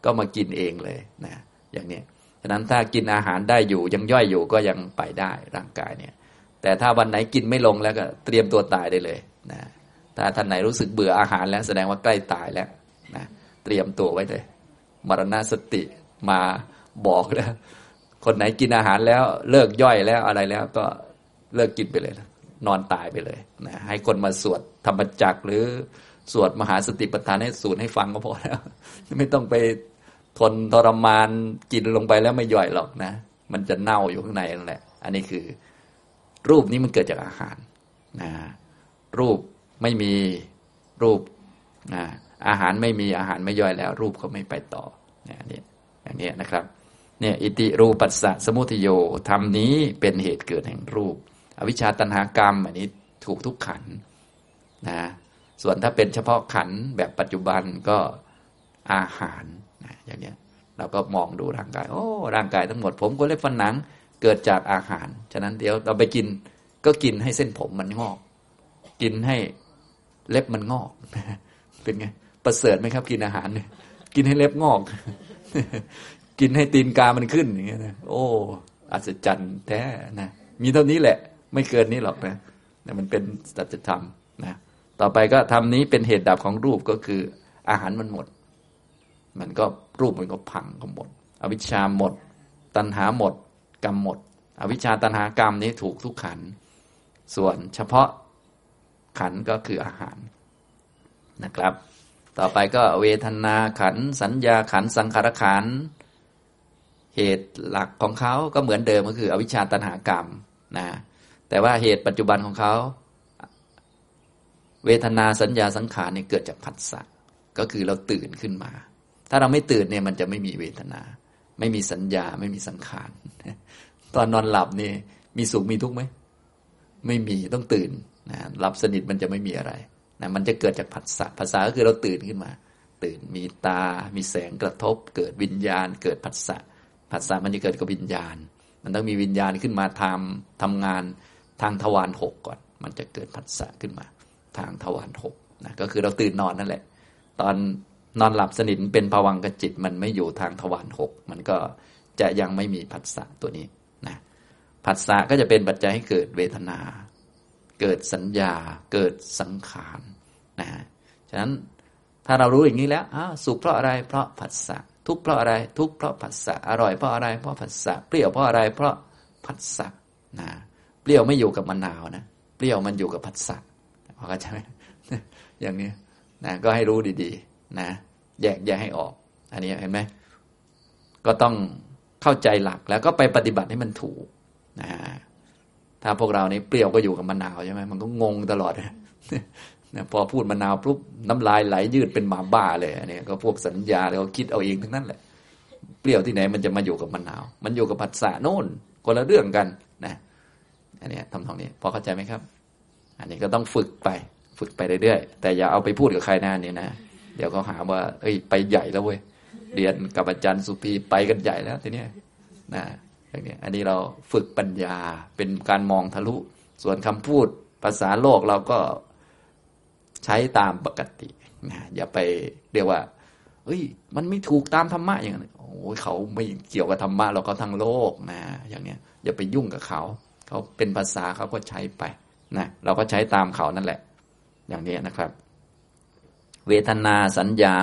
ก็มากินเองเลยนะอย่างนี้ฉะนั้นถ้ากินอาหารได้อยู่ยังย่อยอยู่ก็ยังไปได้ร่างกายเนี่ย แต่ถ้าวันไหนกินไม่ลงแล้วก็เตรียมตัวตายได้เลยนะถ้าท่านไหนรู้สึกเบื่ออาหารแล้วแสดงว่าใกล้ตายแล้วนะเตรียมตัวไว้เลย มรณาสติมาบอกแล้ว คนไหนกินอาหารแล้วเลิกย่อยแล้วอะไรแล้วก็เลิกกินไปเลยนะ นอนตายไปเลยนะให้คนมาสวดธรรมจักหรือสวดมหาสติปัฏฐานให้สูตรให้ฟังก็พอแล้ว ไม่ต้องไปทนทรมานกินลงไปแล้วไม่ย่อยหรอกนะ มันจะเน่าอยู่ข้างในนั่นแหละ อันนี้คือ รูปนี้มันเกิดจากอาหารนะรูปไม่มีรูปนะอาหารไม่มีอาหารไม่ย่อยแล้ว รูปก็ไม่ไปต่อนี่ยนี่อย่างนี้นะครับ เนี่ย อิติรูปัสสะสมุทโยธรรมนี้เป็นเหตุเกิดแห่งรูป อวิชชาตันหากรรม อันนี้ถูกทุกขันนะส่วนถ้าเป็นเฉพาะขันแบบปัจจุบันก็อาหารนะอย่างเนี้ยเราก็มองดูร่างกาย โอ้ ร่างกายทั้งหมด ผมก็เล็บฟันหนังเกิดจากอาหาร ฉะนั้นเดี๋ยวเราไปกินก็กินให้เส้นผมมันงอก กินให้เล็บมันงอก เป็นไง ประเสริฐไหมครับ กินอาหารเนี่ยกินให้เล็บงอก กินให้ตีนกามันขึ้นอย่างเงี้ยนะโอ้อัศจรรย์แท้นะมีเท่านี้แหละ ไม่เกินนี้หรอกนะแต่มันเป็นสัจธรรมนะต่อไปก็ทำนี้เป็นเหตุดับของรูปก็คือ อาหารมันหมด มันก็รูปมันก็พังก็หมด อวิชชาหมด ตัณหาหมด กรรมหมด อวิชชาตัณหากรรมนี้ถูกทุกขัน ส่วนเฉพาะขันก็คืออาหารนะครับ ต่อไปก็เวทนาขัน สัญญาขัน สังขารขัน เหตุหลักของเขาก็เหมือนเดิมก็คือ อวิชชาตัณหากรรมนะ แต่ว่าเหตุปัจจุบันของเขา เวทนาสัญญาสังขารเนี่ยเกิดจากผัสสะก็คือเราตื่นขึ้นมา ถ้าเราไม่ตื่นเนี่ยมันจะไม่มีเวทนา ไม่มีสัญญาไม่มีสังขารตอนนอนหลับนี่มีสุขมีทุกข์ไหมไม่มีต้องตื่นนะหลับสนิทมันจะไม่มีอะไรนะมันจะเกิดจากผัสสะภาษาก็คือเราตื่นขึ้นมา ตื่นมีตา มีแสงกระทบ เกิดวิญญาณ เกิดผัสสะผัสสะมันจะเกิดกับวิญญาณ มันต้องมีวิญญาณขึ้นมาทำทำงาน ทางทวารหกก่อน มันจะเกิดผัสสะขึ้นมา ทางทวารหกนะก็คือเราตื่นนอนนั่นแหละ ตอนนอนหลับสนิทเป็นภวังกจิต มันไม่อยู่ทางทวารหกมันก็จะยังไม่มีผัสสะตัวนี้นะผัสสะก็จะเป็นปัจจัยให้เกิดเวทนา เกิดสัญญา เกิดสังขารนะฉะนั้นถ้าเรารู้อย่างนี้แล้วสุขเพราะอะไรเพราะผัสสะทุกเพราะอะไร ทุกเพราะผัสสะอร่อยเพราะอะไรเพราะผัสสะเปรี้ยวเพราะอะไรเพราะผัสสะนะ เปรี้ยวไม่อยู่กับมะนาวนะเปรี้ยวมันอยู่กับผัสสะพอเข้าใจไหมอย่างนี้นะก็ให้รู้ดีๆ นะ แยกแยกให้ออก อันนี้เห็นไหมก็ต้องเข้าใจหลักแล้วก็ไปปฏิบัติให้มันถูกนะถ้าพวกเรานี่เปรี้ยวก็อยู่กับมะนาวใช่ไหมมันก็งงตลอดนะพอพูดมะนาวปุ๊บน้ำลายไหลยืดเป็นหมาบ้าเลยอันนี้ก็พวกสัญญาเราคิดเอาเองทั้งนั้นแหละ เปรี้ยวที่ไหนมันจะมาอยู่กับมะนาว มันอยู่กับผัสสะโน่นคนละเรื่องกันนะ อันนี้ทำตรงนี้พอเข้าใจไหมครับ อันนี้ก็ต้องฝึกไป ฝึกไปเรื่อยๆแต่อย่าเอาไปพูดกับใครนะนี่นะเดี๋ยวเขาหาว่า เอ้ย ไปใหญ่แล้วเว้ยเรียนกับอาจารย์สุพีไปกันใหญ่แล้วทีนี้นะอย่างนี้อันนี้เราฝึกปัญญาเป็นการมองทะลุ ส่วนคำพูดภาษาโลกเราก็ใช้ตามปกตินะอย่าไปเรียกว่าเฮ้ย มันไม่ถูกตามธรรมะอย่างนี้โอ้ยเขาไม่เกี่ยวกับธรรมะเราเขาทางโลกนะ อย่างเนี้ยอย่าไปยุ่งกับเขา เขาเป็นภาษาเขาก็ใช้ไปนะเราก็ใช้ตามเขานั่นแหละ อย่างนี้นะครับ เวทนาสัญญา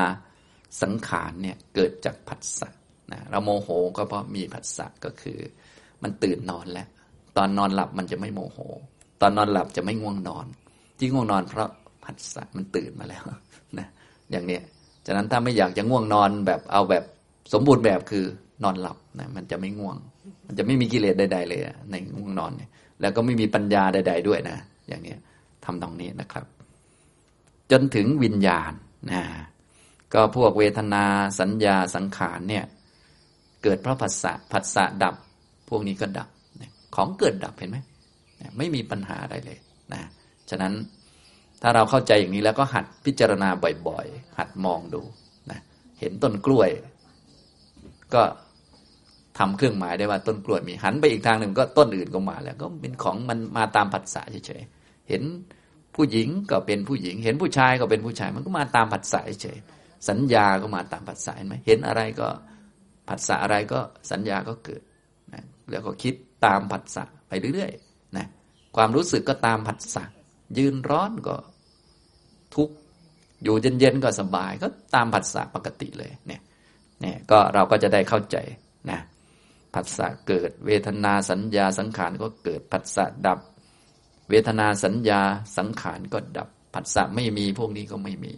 สังขารเนี่ยเกิดจากผัสสะนะเราโมโหก็เพราะมีผัสสะก็คือ มันตื่นนอนแล้ว ตอนนอนหลับมันจะไม่โมโห ตอนนอนหลับจะไม่ง่วงนอน ที่ง่วงนอนเพราะผัสสะมันตื่นมาแล้วนะอย่างเนี้ยฉะนั้นถ้าไม่อยากจะง่วงนอนแบบเอาแบบสมบูรณ์แบบคือนอนหลับนะมันจะไม่ง่วง มันจะไม่มีกิเลสใด ๆ เลยในง่วงนอนเนี่ยแล้วก็ไม่มีปัญญาใด ๆ ด้วยนะ อย่างนี้ทำตรงนี้นะครับ จนถึงวิญญาณนะก็พวกเวทนาสัญญาสังขารเนี่ยเกิดเพราะผัสสะผัสสะดับ พวกนี้ก็ดับของเกิดดับเห็นไหมไม่มีปัญหาอะไรเลยนะฉะนั้นถ้าเราเข้าใจอย่างนี้แล้วก็หัดพิจารณาบ่อยๆ หัดมองดูนะเห็นต้นกล้วย ก็ ทำเครื่องหมายได้ว่าต้นกล้วยมีหันไปอีกทางหนึ่งก็ต้นอื่นก็มาแล้ว ก็เป็นของมันมาตามผัสสะเฉยๆเห็นผู้หญิงก็เป็นผู้หญิง เห็นผู้ชายก็เป็นผู้ชาย มันก็มาตามผัสสะเฉยสัญญาก็มาตามผัสสะเห็นไหมเห็นอะไรก็ผัสสะอะไรก็สัญญาก็เกิดนะแล้วก็คิดตามผัสสะไปเรื่อยๆนะความรู้สึกก็ตามผัสสะยืนร้อนก็ทุกอยู่เย็นๆก็สบายก็ตามผัสสะปกติเลยเนี่ยเนี่ยก็เราก็จะได้เข้าใจนะ ผัสสะเกิด เวทนาสัญญาสังขารก็เกิดผัสสะดับ เวทนาสัญญาสังขารก็ดับผัสสะไม่มีพวกนี้ก็ไม่มี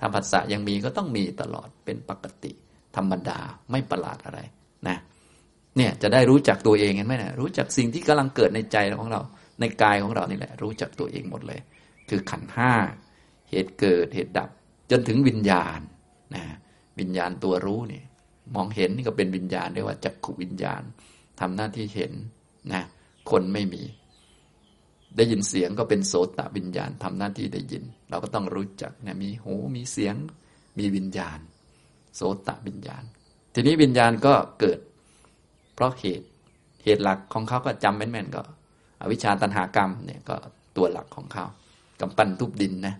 ถ้าผัสสะยังมีก็ต้องมีตลอดเป็นปกติ ธรรมดาไม่ประหลาดอะไรนะเนี่ยจะได้รู้จักตัวเองเห็นไหมนะรู้จักสิ่งที่กำลังเกิดในใจของเรา ในกายของเรานี่แหละ รู้จักตัวเองหมดเลย คือขันห้าเหตุเกิดเหตุดับ จนถึงวิญญาณนะวิญญาณตัวรู้นี่ มองเห็นนี่ก็เป็นวิญญาณเรียกว่าจักขุวิญญาณทำหน้าที่เห็นนะคนไม่มี ได้ยินเสียงก็เป็นโสตวิญญาณทำหน้าที่ได้ยิน เราก็ต้องรู้จักนะมีหูมีเสียง มีวิญญาณ โสตวิญญาณ ทีนี้วิญญาณก็เกิด เพราะเหตุเหตุหลักของเขาก็จำแม่นๆก็ อวิชชาตันหากรรมเนี่ยก็ตัวหลักของเขากำปั้นทุบดินนะ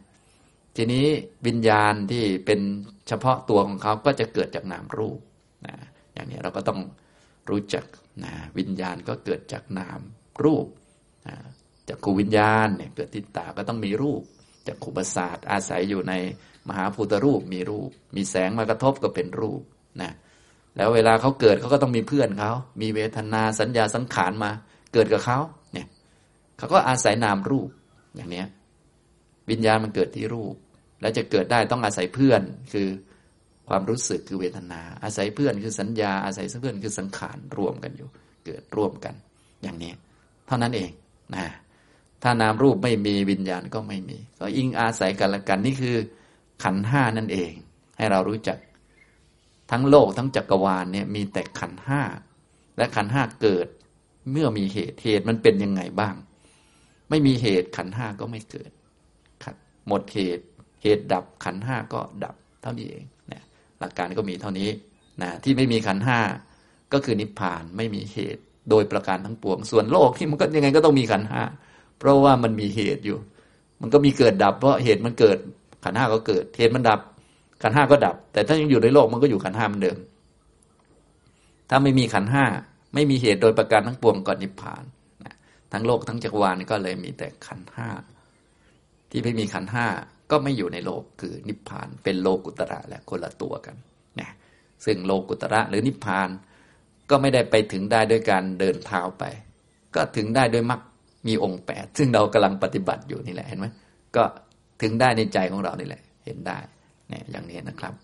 ทีนี้วิญญาณที่เป็นเฉพาะตัวของเขาก็จะเกิดจากนามรูป นะอย่างนี้เราก็ต้องรู้จักนะวิญญาณก็เกิดจากนามรูปนะจากขูวิญญาณเนี่ยเกิดติดตาก็ต้องมีรูป จากขูประสาทอาศัยอยู่ในมหาภูตรูปมีรูป มีแสงมากระทบก็เป็นรูปนะแล้วเวลาเขาเกิดเขาก็ต้องมีเพื่อนเขา มีเวทนาสัญญาสังขารมา เกิดกับเขาเนี่ยเขาก็อาศัยนามรูปอย่างนี้วิญญาณมันเกิดที่รูป แล้วจะเกิดได้ต้องอาศัยเพื่อนคือ ความรู้สึกคือเวทนา อาศัยเพื่อนคือสัญญา อาศัยเพื่อนคือสังขารรวมกันอยู่ เกิดร่วมกัน อย่างนี้ เท่านั้นเองนะถ้านามรูปไม่มีวิญญาณก็ไม่มี ก็อิงอาศัยกันละกันนี่คือ ขันห้านั่นเอง ให้เรารู้จัก ทั้งโลกทั้งจักรวาลเนี่ยมีแต่ขันห้าและขันห้าเกิด เมื่อมีเหตุเหตุมันเป็นยังไงบ้าง ไม่มีเหตุขันห้าก็ไม่เกิดหมดเหตุ เหตุดับขันห้าก็ดับ เท่านี้เอง หลักการก็มีเท่านี้นะที่ไม่มีขันห้าก็คือนิพพานไม่มีเหตุ โดยประการทั้งปวง ส่วนโลกที่มันก็ยังไงก็ต้องมีขันห้าเพราะว่ามันมีเหตุอยู่ มันก็มีเกิดดับ เพราะเหตุมันเกิดขันห้าก็เกิด เหตุมันดับ ขันห้าก็ดับ แต่ถ้ายังอยู่ในโลกมันก็อยู่ขันห้าเหมือนเดิม ถ้าไม่มีขันห้าไม่มีเหตุโดยประการทั้งปวงก็นิพพานทั้งโลกทั้งจักรวาลก็เลยมีแต่ขันห้าที่ไม่มีขันห้า ก็ไม่อยู่ในโลกคือนิพพานเป็นโลกุตระและคนละตัวกันนะซึ่งโลกุตระหรือนิพพานก็ไม่ได้ไปถึงได้ด้วยการเดินเท้าไป ก็ถึงได้ด้วยมรรคมีองค์แปดซึ่งเรากำลังปฏิบัติอยู่นี่แหละเห็นไหมก็ถึงได้ในใจของเรานี่แหละ เห็นได้เนี่ยอย่างนี้นะครับ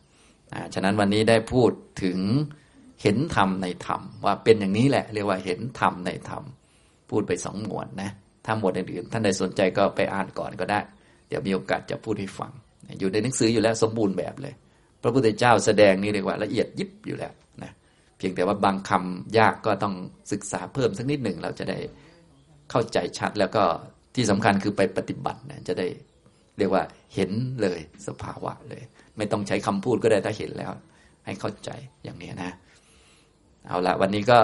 ฉะนั้นวันนี้ได้พูดถึงเห็นธรรมในธรรม ว่าเป็นอย่างนี้แหละ เรียกว่าเห็นธรรมในธรรม พูดไปสองหมวดนะถ้าหมวดอื่นๆท่านใดสนใจก็ไปอ่านก่อนก็ได้ ดี๋ยวมีโอกาสจะพูดให้ฟัง อยู่ในหนังสืออยู่แล้วสมบูรณ์แบบเลย พระพุทธเจ้าแสดงนี่เรียกว่าละเอียดยิบอยู่แล้วนะเพียงแต่ว่าบางคำยากก็ต้องศึกษาเพิ่มสักนิดหนึ่งเราจะได้เข้าใจชัดแล้วก็ที่สำคัญคือไปปฏิบัตินะจะได้เรียกว่าเห็นเลยสภาวะเลย ไม่ต้องใช้คำพูดก็ได้ถ้าเห็นแล้ว ให้เข้าใจอย่างนี้นะ เอาละวันนี้ก็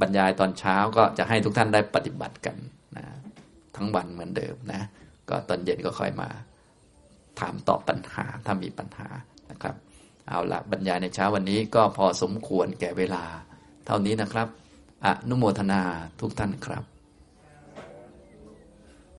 บรรยายตอนเช้าก็จะให้ทุกท่านได้ปฏิบัติกันนะทั้งวันเหมือนเดิมนะ ก็ตอนเย็นก็ค่อยมา ถามตอบปัญหาถ้ามีปัญหานะครับ เอาละบรรยายในเช้าวันนี้ก็พอสมควรแก่เวลา เท่านี้นะครับ อนุโมทนาทุกท่านครับ